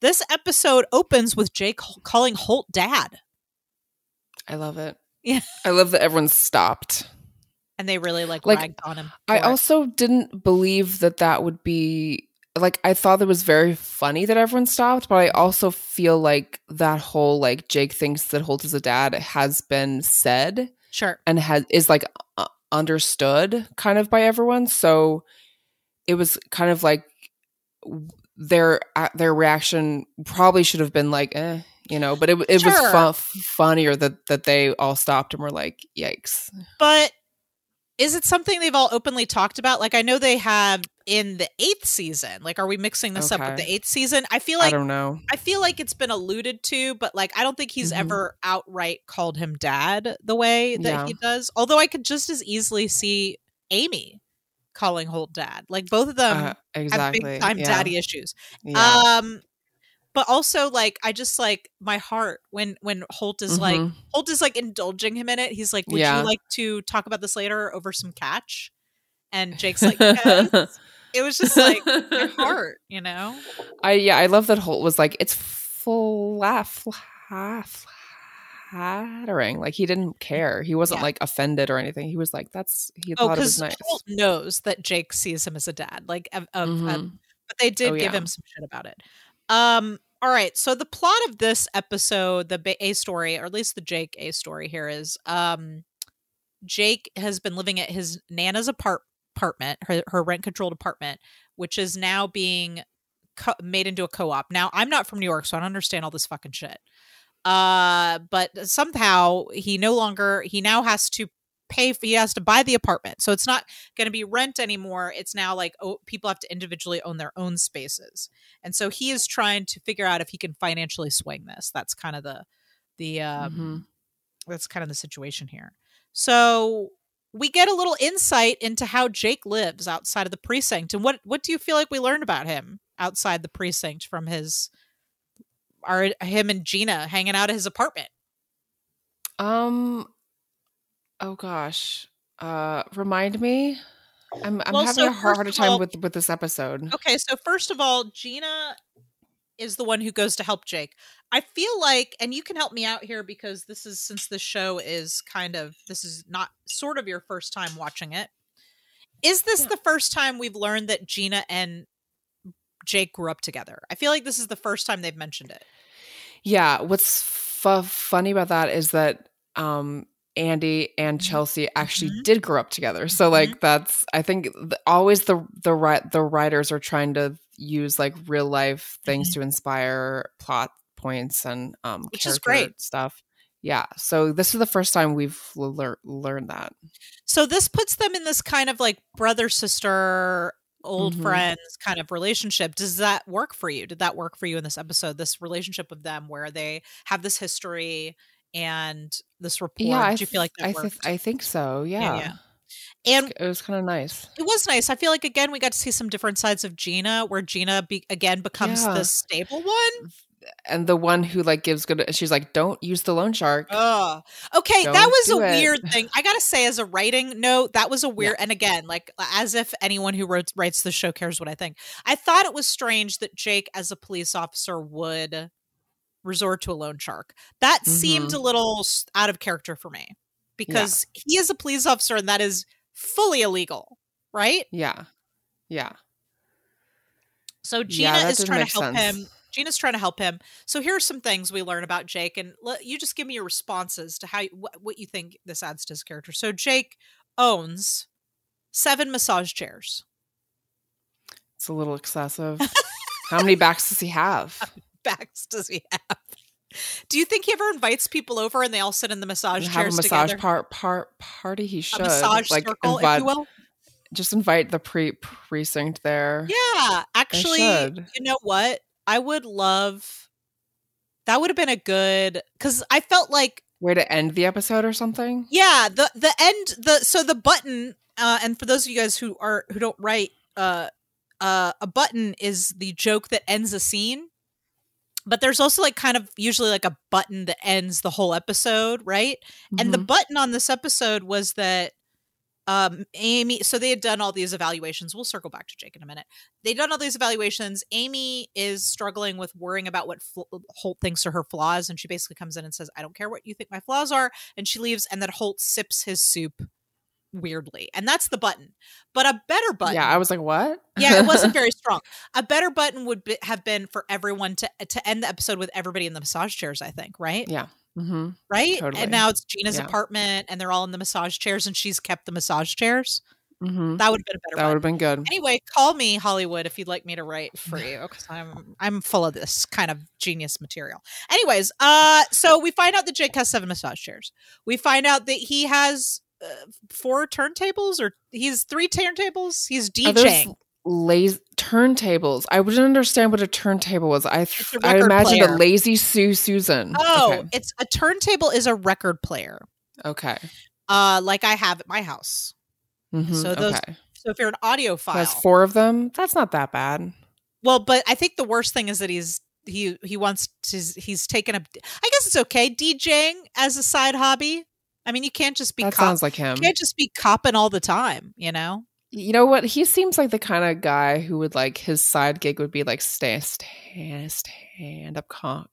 this episode opens with Jake calling Holt dad, I love it. Yeah. I love that everyone stopped. and they really like, Like, ragged on him. I for it. also didn't believe that that would be like I thought it was very funny that everyone stopped, but I also feel like that whole like Jake thinks that Holt is a dad has been said sure. and has is like uh, understood kind of by everyone. So it was kind of like their uh, their reaction probably should have been like, eh, you know. But it it Sure. was fu- funnier that that they all stopped and were like, yikes. But is it something they've all openly talked about? Like I know they have in the eighth season. Like, are we mixing this up with the eighth season? I feel like I don't know. I feel like it's been alluded to, but like I don't think he's Mhm. ever outright called him dad the way that Yeah. he does. Although I could just as easily see Amy calling Holt dad. Like both of them Uh, exactly. have big time yeah. daddy issues. Yeah. Um but also like I just like my heart when when Holt is like Mhm. Holt is like indulging him in it. He's like, "Would you like to talk about this later over some catch?" And Jake's like, "Yes." It was just like your heart, you know. I yeah, I love that Holt was like it's full flaff flattering. Like he didn't care. He wasn't Yeah. like offended or anything. He was like, "That's." He Oh, thought it was nice. Holt knows that Jake sees him as a dad. Like, Mhm. but they did Oh, give yeah. him some shit about it. Um. All right. So the plot of this episode, the A story, or at least the Jake A story here is, um, Jake has been living at his nana's apart- apartment, her, her rent controlled apartment, which is now being co- made into a co-op. Now, I'm not from New York, so I don't understand all this fucking shit. Uh, but somehow he no longer he now has to pay for, he has to buy the apartment. So it's not going to be rent anymore. It's now like oh, people have to individually own their own spaces. And so he is trying to figure out if he can financially swing this. That's kind of the the um Mhm. that's kind of the situation here. So we get a little insight into how Jake lives outside of the precinct. And what what do you feel like we learned about him outside the precinct from his our him and Gina hanging out at his apartment? Um. Oh gosh. Uh, remind me. I'm I'm Well, having so a hard, harder time all- with with this episode. Okay, so first of all, Gina is the one who goes to help Jake. I feel like, and you can help me out here because this is since the show is kind of this is not sort of your first time watching it. Is this Yeah. the first time we've learned that Gina and Jake grew up together? I feel like this is the first time they've mentioned it. Yeah. What's fu- funny about that is that um Andy and Mhm. Chelsea actually Mhm. did grow up together. So Mhm. like that's I think the, always the the the writers are trying to use like real life things Mm-hmm. to inspire plot points and um Which is great. stuff. Yeah. So this is the first time we've lear- learned that. So this puts them in this kind of like brother sister old Mhm. friends kind of relationship. Does that work for you? Did that work for you in this episode? This relationship of them where they have this history and this rapport. Yeah, I you feel like that I, th-? I think so. Yeah. yeah. and it was kind of nice. it was nice. I feel like again we got to see some different sides of Gina, where Gina be- again becomes Yeah. the stable one. And the one who like gives good she's like don't use the loan shark. Oh, okay. that Don't was a it. weird thing. I gotta say, as a writing note, that was a weird. And again, like as if anyone who wrote, writes the show cares what I think. I thought it was strange that Jake, as a police officer, would resort to a loan shark. That seemed Mhm. a little out of character for me because he is a police officer, and that is fully illegal, right? Yeah. Yeah. So Gina that is trying to help sense. him. Gina's trying to help him. So here are some things we learn about Jake, and let, you just give me your responses to how you- what, you think this adds to his character. So Jake owns seven massage chairs. It's a little excessive. How many backs does he have? Backs does he have? Do you think he ever invites people over and they all sit in the massage have a chairs massage together? part part party. He should a massage like circle, invite, if you will. just invite the pre precinct there. Yeah, actually, you know what? I would love. That would have been a good because I felt like Way to end the episode or something. yeah the the end the so the button uh and for those of you guys who are who don't write uh uh a button is the joke that ends a scene but there's also like kind of usually like a button that ends the whole episode right and the Mhm. button on this episode was that um amy so they had done all these evaluations we'll circle back to jake in a minute they'd done all these evaluations amy is struggling with worrying about what Fl- holt thinks are her flaws and she basically comes in and says i don't care what you think my flaws are and she leaves and then holt sips his soup weirdly and that's the button but a better button yeah, I was like, what? yeah, it wasn't very strong. A better button would be, have been for everyone to to end the episode with everybody in the massage chairs. I think, right? yeah. Hmm Right. totally. And now it's Gina's Yeah. apartment, and they're all in the massage chairs, and she's kept the massage chairs. hmm That would have been a better. That would have been good. Anyway, call me Hollywood if you'd like me to write for you because I'm I'm full of this kind of genius material. Anyways, uh, so we find out that Jake has seven massage chairs. We find out that he has uh, four turntables, or he's three turntables. He's Are those DJing. Lazy turntables? I wouldn't understand what a turntable was. I a I imagined player. a lazy Sue Susan. Oh, okay. it's a turntable is a record player. okay. Uh, like I have at my house. Mhm, So those- okay. So if you're an audiophile, Has four of them. That's not that bad. well, but I think the worst thing is that he's he he wants to he's taken a. I guess it's okay DJing as a side hobby. I mean, you can't just be That cop, sounds like him. you can't just be copping all the time. You know, You know what? He seems like the kind of guy who would like his side gig would be like stay stand stand up com-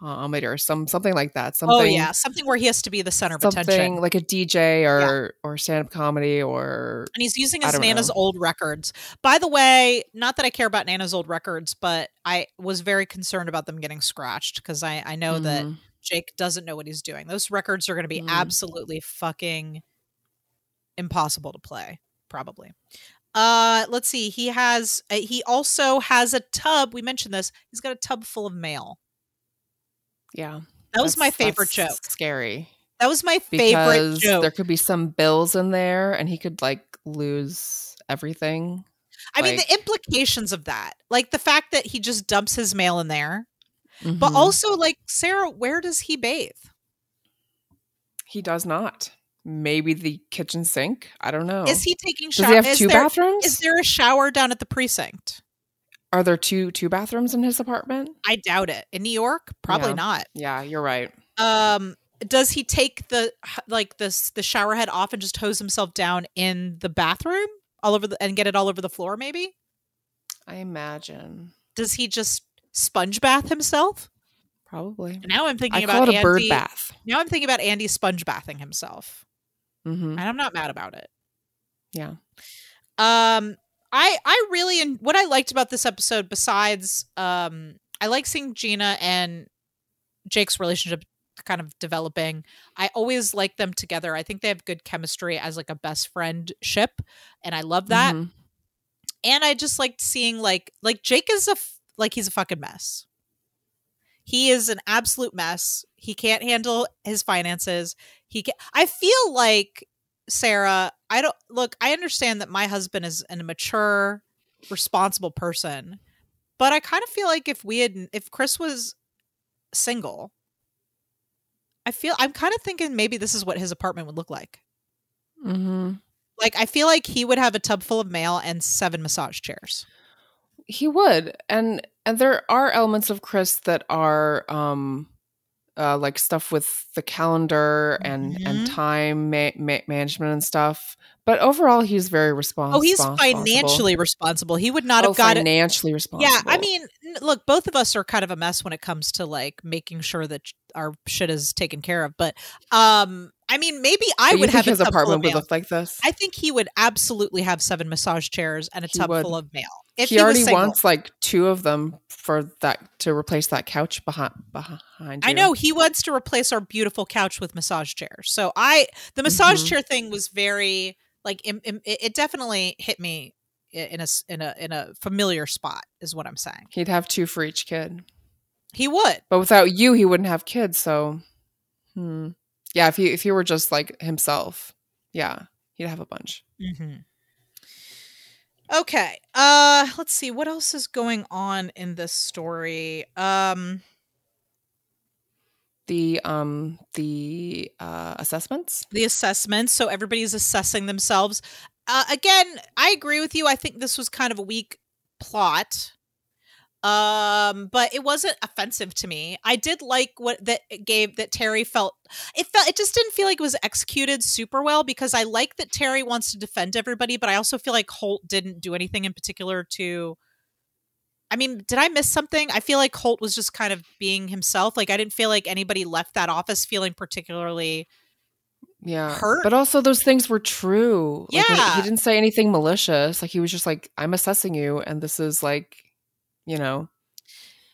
comedy or some something like that. Something. oh yeah, something where he has to be the center of Something attention. like a DJ or or stand up comedy or and he's using his Nana's know. old records. By the way, not that I care about Nana's old records, but I was very concerned about them getting scratched because I I know that Mhm. Jake doesn't know what he's doing. Those records are going to be Mm. absolutely fucking impossible to play, probably. Uh, let's see. He has. Uh, he also has a tub. We mentioned this. He's got a tub full of mail. yeah. That was my favorite joke. Scary That was my favorite because joke. there could be some bills in there and he could like lose everything. I mean, the implications of that, like the fact that he just dumps his mail in there, but Mhm. also like Sarah, where does he bathe? he does not. Maybe the kitchen sink. I don't know. Is he taking Does shower? he have two there, bathrooms? Is there a shower down at the precinct? Are there two two bathrooms in his apartment? I doubt it. In New York, probably Yeah. not. Yeah, you're right. um does he take the like this the shower head off and just hose himself down in the bathroom all over the and get it all over the floor maybe I imagine does he just sponge bath himself probably. now i'm thinking I about call it a bird bath. now i'm thinking about andy sponge bathing himself hmm and i'm not mad about it. Yeah. um i i really and what i liked about this episode besides um i like seeing gina and jake's relationship kind of developing. I always like them together. I think they have good chemistry as like a best friend ship and i love that. Mhm. and i just liked seeing like like jake is a f- like he's a fucking mess he is an absolute mess. He can't handle his finances. He can i feel like sarah i don't look i understand that my husband is an mature responsible person but i kind of feel like if we had if chris was single i feel i'm kind of thinking maybe this is what his apartment would look like. Mhm. like i feel like he would have a tub full of mail and seven massage chairs He would, and and there are elements of Chris that are um, uh, like stuff with the calendar and Mhm. and time ma- ma- management and stuff. But overall, he's very responsible. Oh, he's financially responsible. He would not oh, have got it. financially responsible. Yeah, I mean, look, both of us are kind of a mess when it comes to like making sure that our shit is taken care of. But um, I mean, maybe I you would have his apartment would look like this. I think he would absolutely have seven massage chairs and a He tub would. full of mail. If he, he, already wants like two of them for that to replace that couch behind behind. I know he wants to replace our beautiful couch with massage chairs. So I, the massage Mhm. chair thing was very like it it definitely hit me in a in a in a familiar spot. Is what I'm saying. he'd have two for each kid. He would. But without you, he wouldn't have kids. So, hmm. Yeah, if he if he were just like himself, yeah, he'd have a bunch. Mm-hmm. Okay. Uh let's see what else is going on in this story. Um The um the uh assessments. the assessments, so everybody's assessing themselves. Uh again, I agree with you. I think this was kind of a weak plot. Um but it wasn't offensive to me. I did like what that it gave that Terry felt it felt it just didn't feel like it was executed super well because I like that Terry wants to defend everybody, but I also feel like Holt didn't do anything in particular to I mean, did I miss something? I feel like Holt was just kind of being himself. Like I didn't feel like anybody left that office feeling particularly Yeah. hurt. But also those things were true. Like, he- Yeah. he didn't say anything malicious. Like he was just like, I'm assessing you and this is like, you know,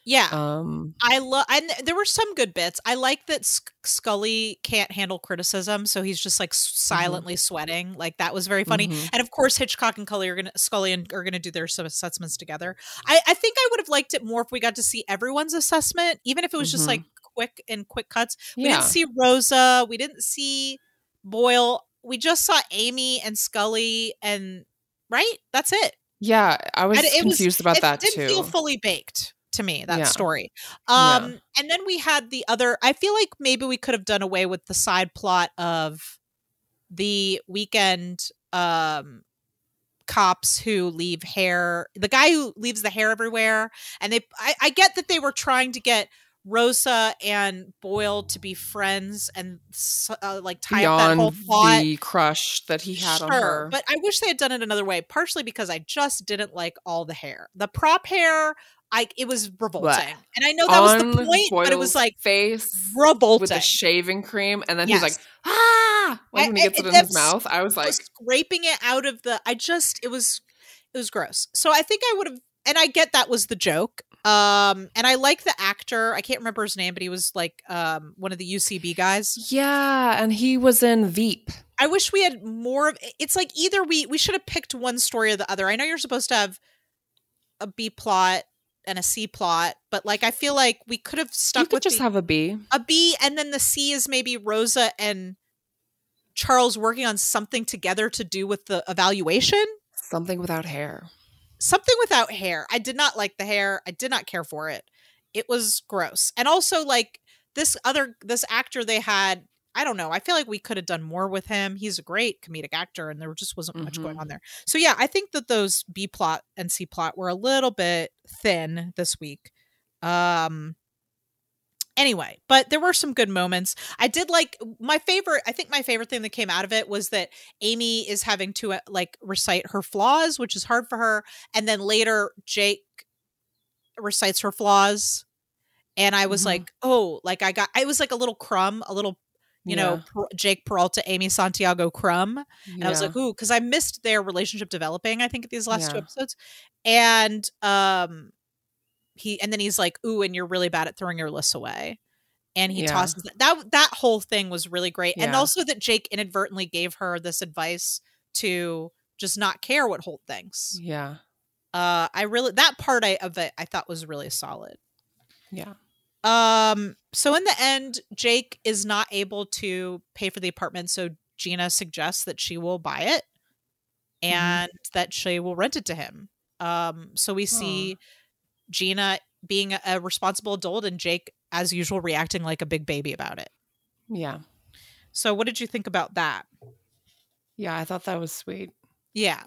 yeah. um I love, and there were some good bits. I like that Sc- Scully can't handle criticism, so he's just like s- silently sweating. Like that was very funny. Mhm. And of course, Hitchcock and Cully are gonna Scully and are gonna do their assessments together. I, I think I would have liked it more if we got to see everyone's assessment, even if it was just Mhm. like quick and quick cuts. We yeah. didn't see Rosa. We didn't see Boyle. We just saw Amy and Scully, and right. That's it. Yeah, I was it was- confused about it that didn't too. feel fully baked to me that Yeah. story Yeah. um and then we had the other i feel like maybe we could have done away with the side plot of the weekend um cops who leave hair the guy who leaves the hair everywhere and they i, I get that they were trying to get rosa and boyle to be friends and uh, like tie up that whole Beyond plot the crush that he had on her. but I wish they had done it another way. Partially because I just didn't like all the hair. The prop hair, I it was revolting, and I know that was the point, but it was like face revolting. with the shaving cream, and then Yes. he's like, ah, like I- when he I- gets it in his mouth. I was like, scraping it out of the. I just it was it was gross. So I think I would have, and I get that was the joke. Um, and I like the actor. I can't remember his name, but he was like um one of the UCB guys. yeah, and he was in Veep. I wish we had more of it's like either we we should have picked one story or the other. I know you're supposed to have a B plot and a C plot, but like I feel like we could have You stuck could with just the, have a B. a B and then the C is maybe Rosa and Charles working on something together to do with the evaluation. Something without hair. Something without hair. I did not like the hair. I did not care for it. It was gross. And also like this other this actor they had I don't know. I feel like we could have done more with him. He's a great comedic actor, and there just wasn't much going on there. So yeah, I think that those B plot and C plot were a little bit thin this week. Um. Anyway, but there were some good moments. I did like my favorite. I think my favorite thing that came out of it was that Amy is having to uh, like recite her flaws, which is hard for her, and then later Jake recites her flaws, and I was Mhm. like, oh, like I got. I was like a little crumb, a little you know, Per- Jake Peralta, Amy Santiago Crumb. And I was like, ooh, because I missed their relationship developing, I think, these last two episodes. And um he and then he's like, ooh, and you're really bad at throwing your lists away. And he Yeah. tosses that. that that whole thing was really great. And also that Jake inadvertently gave her this advice to just not care what Holt thinks. yeah, Uh I really that part I, of it I thought was really solid. yeah, Um, so in the end, Jake is not able to pay for the apartment, so Gina suggests that she will buy it Mm-hmm. and that she will rent it to him. Um, so we see Gina being a, responsible adult and Jake, as usual, reacting like a big baby about it. yeah, So what did you think about that? yeah. I thought that was sweet. Yeah.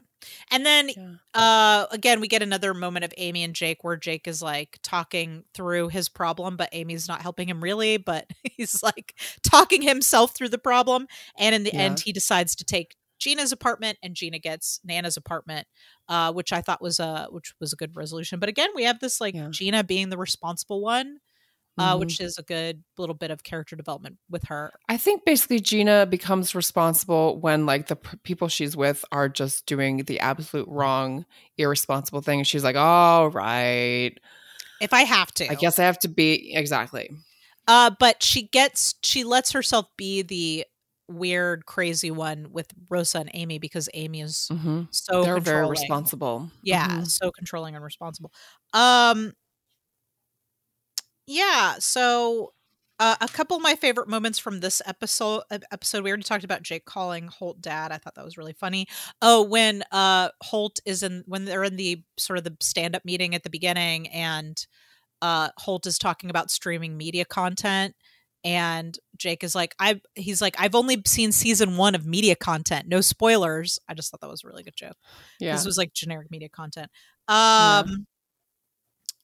And then Yeah. uh again we get another moment of Amy and Jake where Jake is like talking through his problem but Amy's not helping him really but he's like talking himself through the problem and in the Yeah. end he decides to take Gina's apartment and Gina gets Nana's apartment uh which I thought was a which was a good resolution but again we have this like Yeah. Gina being the responsible one uh Mhm. which is a good little bit of character development with her I think basically Gina becomes responsible when like the p- people she's with are just doing the absolute wrong, irresponsible thing. She's like, "All right, if I have to I guess I have to be exactly." Uh, but she gets she lets herself be the weird, crazy one with Rosa and Amy because Amy is hmm so They're very responsible. Yeah, Mhm. so controlling and responsible. Um yeah, so uh, a couple of my favorite moments from this episode episode we already talked about Jake calling Holt dad. I thought that was really funny. Oh, when uh Holt is in when they're in the sort of the stand-up meeting at the beginning and uh Holt is talking about streaming media content and Jake is like I he's like I've only seen season 1 of media content. No spoilers. I just thought that was a really good joke. Yeah. This was like generic media content. Um Yeah.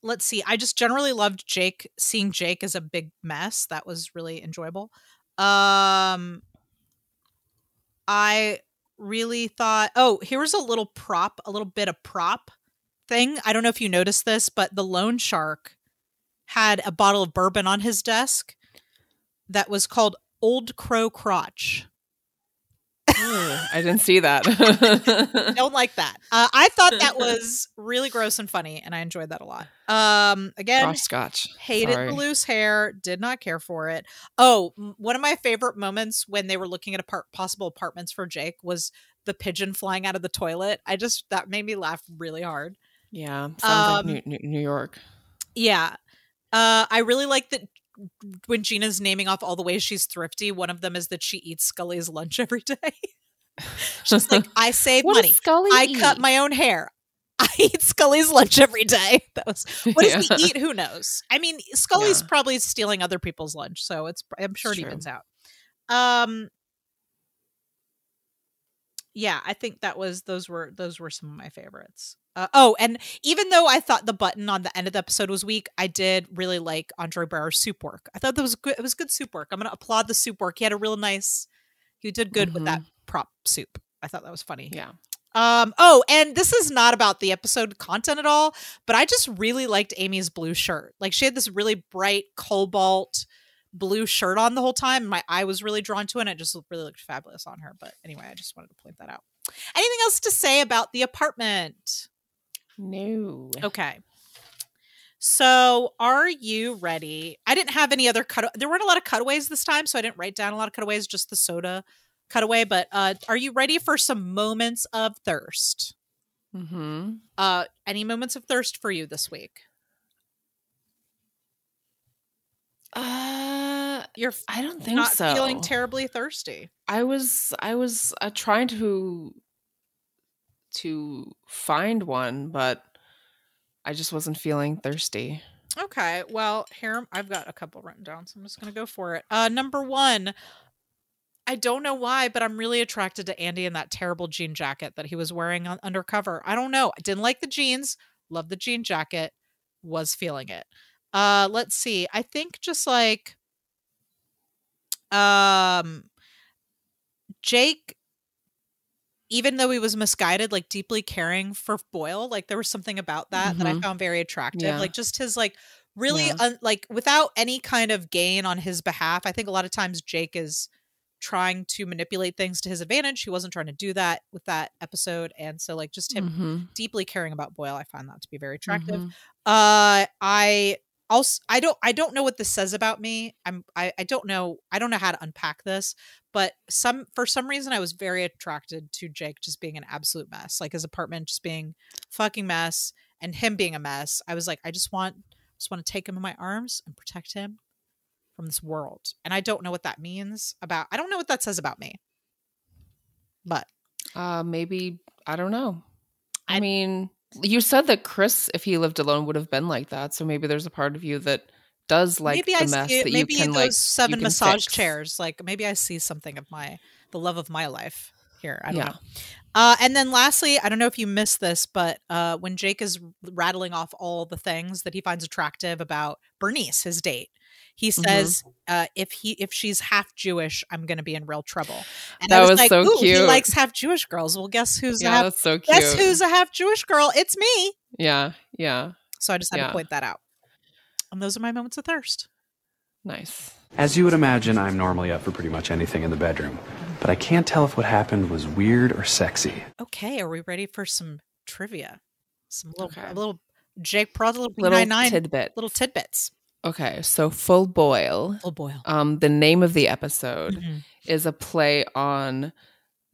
let's see. I just generally loved Jake seeing Jake as a big mess. That was really enjoyable. Um I really thought oh, here's a little prop, a little bit of prop thing. I don't know if you noticed this, but the loan shark had a bottle of bourbon on his desk that was called Old Crow Crotch. I didn't see that. don't like that. Uh, I thought that was really gross and funny, and I enjoyed that a lot. Um, again, Cross scotch. hated Sorry. the loose hair, did not care for it. Oh, one of my favorite moments when they were looking at apart- possible apartments for Jake was the pigeon flying out of the toilet. I just that made me laugh really hard. Yeah, sounds Um, like New, New, New York. Yeah. Uh, I really like that when Gina's naming off all the ways she's thrifty, one of them is that she eats Scully's lunch every day. she's like, I save money. Scully I eat? cut my own hair. I eat Scully's lunch every day. That was what does Yeah. he eat? Who knows? I mean, Scully's Yeah. probably stealing other people's lunch, so it's I'm sure It's it evens out. Um yeah, I think that was those were those were some of my favorites. Uh, oh, and even though I thought the button on the end of the episode was weak, I did really like Andre Braugher's soup work. I thought that was good. It was good soup work. I'm gonna applaud the soup work. He had a real nice. He did good with that prop soup. I thought that was funny. Yeah. Um. Oh, and this is not about the episode content at all, but I just really liked Amy's blue shirt. Like she had this really bright cobalt blue shirt on the whole time. My eye was really drawn to it. and It just really looked fabulous on her. But anyway, I just wanted to point that out. Anything else to say about the apartment? No. Okay. So, are you ready? I didn't have any other cut. There weren't a lot of cutaways this time, so I didn't write down a lot of cutaways. Just the soda cutaway. But uh, are you ready for some moments of thirst? Mm-hmm. Uh, any moments of thirst for you this week? Uh, You're I don't think not so. feeling terribly thirsty. I was I was uh, trying to to find one, but I just wasn't feeling thirsty. Okay. Well, here I've got a couple written down, so I'm just gonna go for it. Uh, number one. I don't know why, but I'm really attracted to Andy in that terrible jean jacket that he was wearing on undercover. I don't know. I didn't like the jeans, love the jean jacket, was feeling it. Uh let's see. I think just like um Jake even though he was misguided, like deeply caring for Boyle, like there was something about that that I Mhm. found very attractive. Yeah. Like just his like really Yeah. un- like without any kind of gain on his behalf. I think a lot of times Jake is trying to manipulate things to his advantage. He wasn't trying to do that with that episode, and so like just him Mhm. deeply caring about Boyle, I find that to be very attractive. Mhm. Uh, I also I don't I don't know what this says about me. I'm I I don't know I don't know how to unpack this, but some for some reason I was very attracted to Jake just being an absolute mess, like his apartment just being fucking mess, and him being a mess. I was like, I just want just want to take him in my arms and protect him from this world, and I don't know what that means about. I don't know what that says about me, but Uh, maybe I don't know. I, I- mean, you said that Chris, if he lived alone, would have been like that. So maybe there's a part of you that does like maybe the I mess see that Maybe you can those like. seven massage fix. chairs. Like maybe I see something of my the love of my life here. I don't Yeah. know. Uh, and then lastly, I don't know if you missed this, but uh, when Jake is rattling off all the things that he finds attractive about Bernice, his date, he Mm-hmm. says, uh, "If he if she's half Jewish, I'm going to be in real trouble." And That I was, was like, so cute. he likes half Jewish girls." Well, guess who's a Yeah, half? that's so cute. Guess who's a half Jewish girl? It's me. Yeah, yeah, So I just had to point that out. And those are my moments of thirst. nice. As you would imagine, I'm normally up for pretty much anything in the bedroom. But I can't tell if what happened was weird or sexy. Okay, are we ready for some trivia? Some little, Okay. a little Jake Prod, little Little tidbit. little tidbits. Okay, so full Boyle. Full Boyle. Um, the name of the episode Mhm. is a play on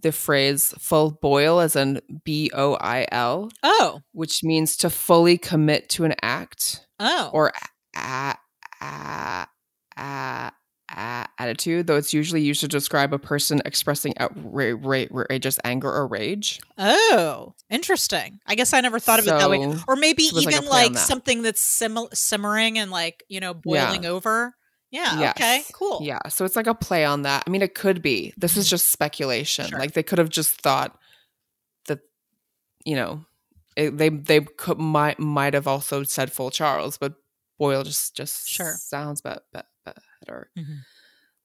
the phrase "full boil," as in B O I L, Oh, which means to fully commit to an act oh, or a, a, a, attitude, though it's usually used to describe a person expressing outrageous anger or rage. Oh, interesting. I guess I never thought of it that way. Or maybe so even like, that. something that's sim- simmering and like, you know, boiling over. Yeah. Yes. Okay. Cool. Yeah, so it's like a play on that. I mean, it could be. This is just speculation. Sure. Like they could have just thought that, you know, it, they they could might might have also said full Charles, but Boyle just just Sure. sounds be- be- better. Mhm.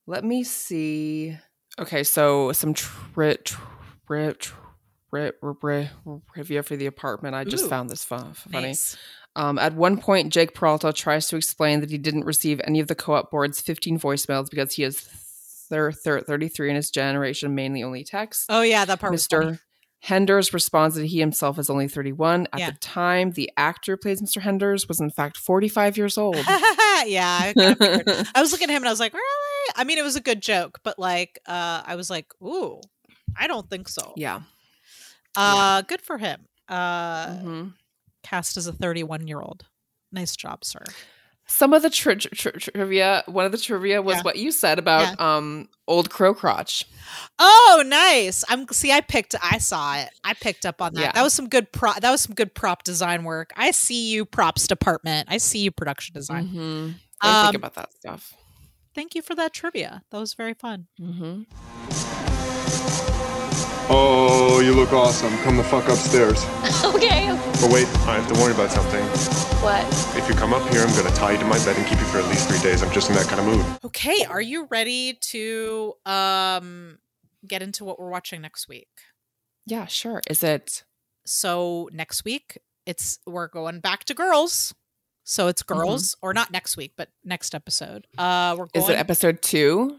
Let me see. Okay, so some tri- tri- tri- tri- trivia for the apartment. I just Ooh. found this fun, funny. Nice. Um, at one point, Jake Peralta tries to explain that he didn't receive any of the co-op board's 15 voicemails because he is thir- thir- 33 in his generation, mainly only text. Oh yeah, that part was funny. Mr. Henders responds that he himself is only 31. At Yeah. the time, the actor who plays Mr. Henders was in fact 45 years old. yeah, I. I was looking at him and I was like, really? I mean, it was a good joke, but like, uh, I was like, ooh, I don't think so. yeah. Uh, good for him. Uh, Mhm. cast as a 31 year old. Nice job, sir. Some of the tri- tri- tri- trivia, one of the trivia was Yeah. what you said about um old crow crotch. Oh, nice. I'm see. I picked. I saw it. I picked up on that. Yeah. That was some good prop. That was some good prop design work. I see you, props department. I see you, production design. Mhm. I Um, think about that stuff. Thank you for that trivia. That was very fun. hmm Oh, you look awesome. Come the fuck upstairs. Okay. But wait, I have to worry about something. What? If you come up here, I'm gonna tie you to my bed and keep you for at least three days. I'm just in that kind of mood. Okay, are you ready to um get into what we're watching next week? Yeah, sure. Is it So next week, it's we're going back to girls. So it's girls, or not next week, but next episode. Uh, we're going. is it episode two?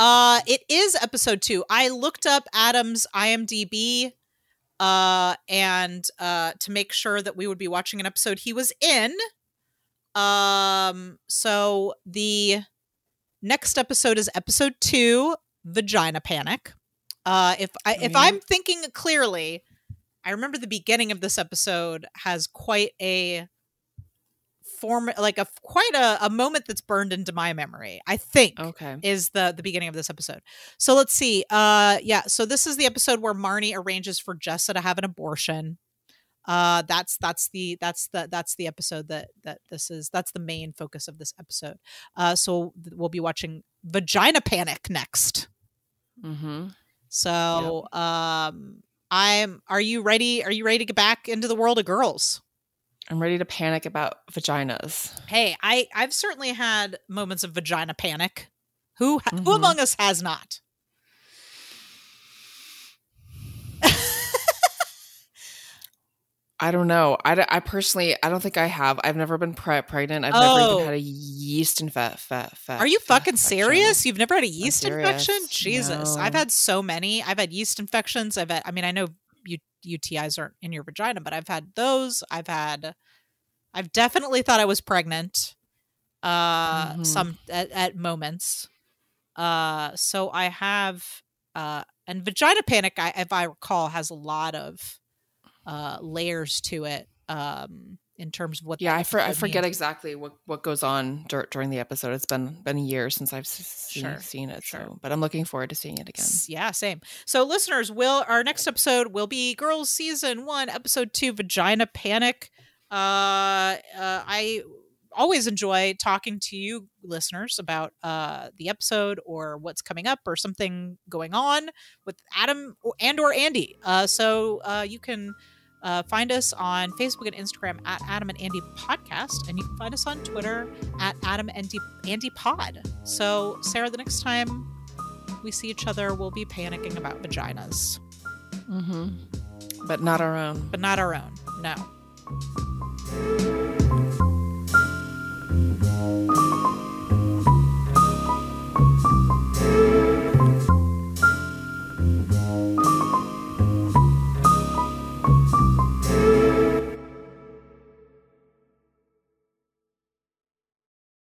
Uh, it is episode two. I looked up Adam's IMDb, uh, and uh, to make sure that we would be watching an episode he was in. Um, so the next episode is episode two, Vagina Panic. Uh, if I if I'm thinking clearly, I remember the beginning of this episode has quite a form, like a quite a, a moment that's burned into my memory. I think Okay. is the the beginning of this episode. So let's see. Uh yeah, so this is the episode where Marnie arranges for Jessa to have an abortion. Uh that's that's the that's the that's the episode that that this is that's the main focus of this episode. Uh so we'll be watching Vagina Panic next. Mm-hmm. So um I'm are you ready are you ready to get back into the world of girls? I'm ready to panic about vaginas. Hey, I I've certainly had moments of vagina panic. Who who Mhm. among us has not? I don't know. I, I personally, I don't think I have. I've never been pre- pregnant. I've never Oh. even had a yeast infection. Are you fucking serious? You've never had a yeast infection? Jesus. I've had so many. I've had yeast infections. I've had I mean, I know UTIs aren't in your vagina, but I've had those. I've had I've definitely thought I was pregnant uh Mhm. some at, at moments. Uh so I have uh and vagina panic I if I recall has a lot of uh layers to it um in terms of what Yeah, I, for, I forget means. exactly what, what goes on dur- during the episode. It's been been a year since I've seen, Sure, seen it. sure. So, but I'm looking forward to seeing it again. Yeah, same. So, listeners, will our next episode will be Girls Season One, Episode Two, Vagina Panic. Uh, uh, I always enjoy talking to you, listeners, about uh the episode or what's coming up or something going on with Adam and or Andy. Uh, so uh, you can. Uh, find us on Facebook and Instagram at Adam and Andy Podcast, and you can find us on Twitter at Adam and Andy, Andy Pod. So, Sarah, the next time we see each other, we'll be panicking about vaginas, Mm-hmm. But not our own. but not our own. No.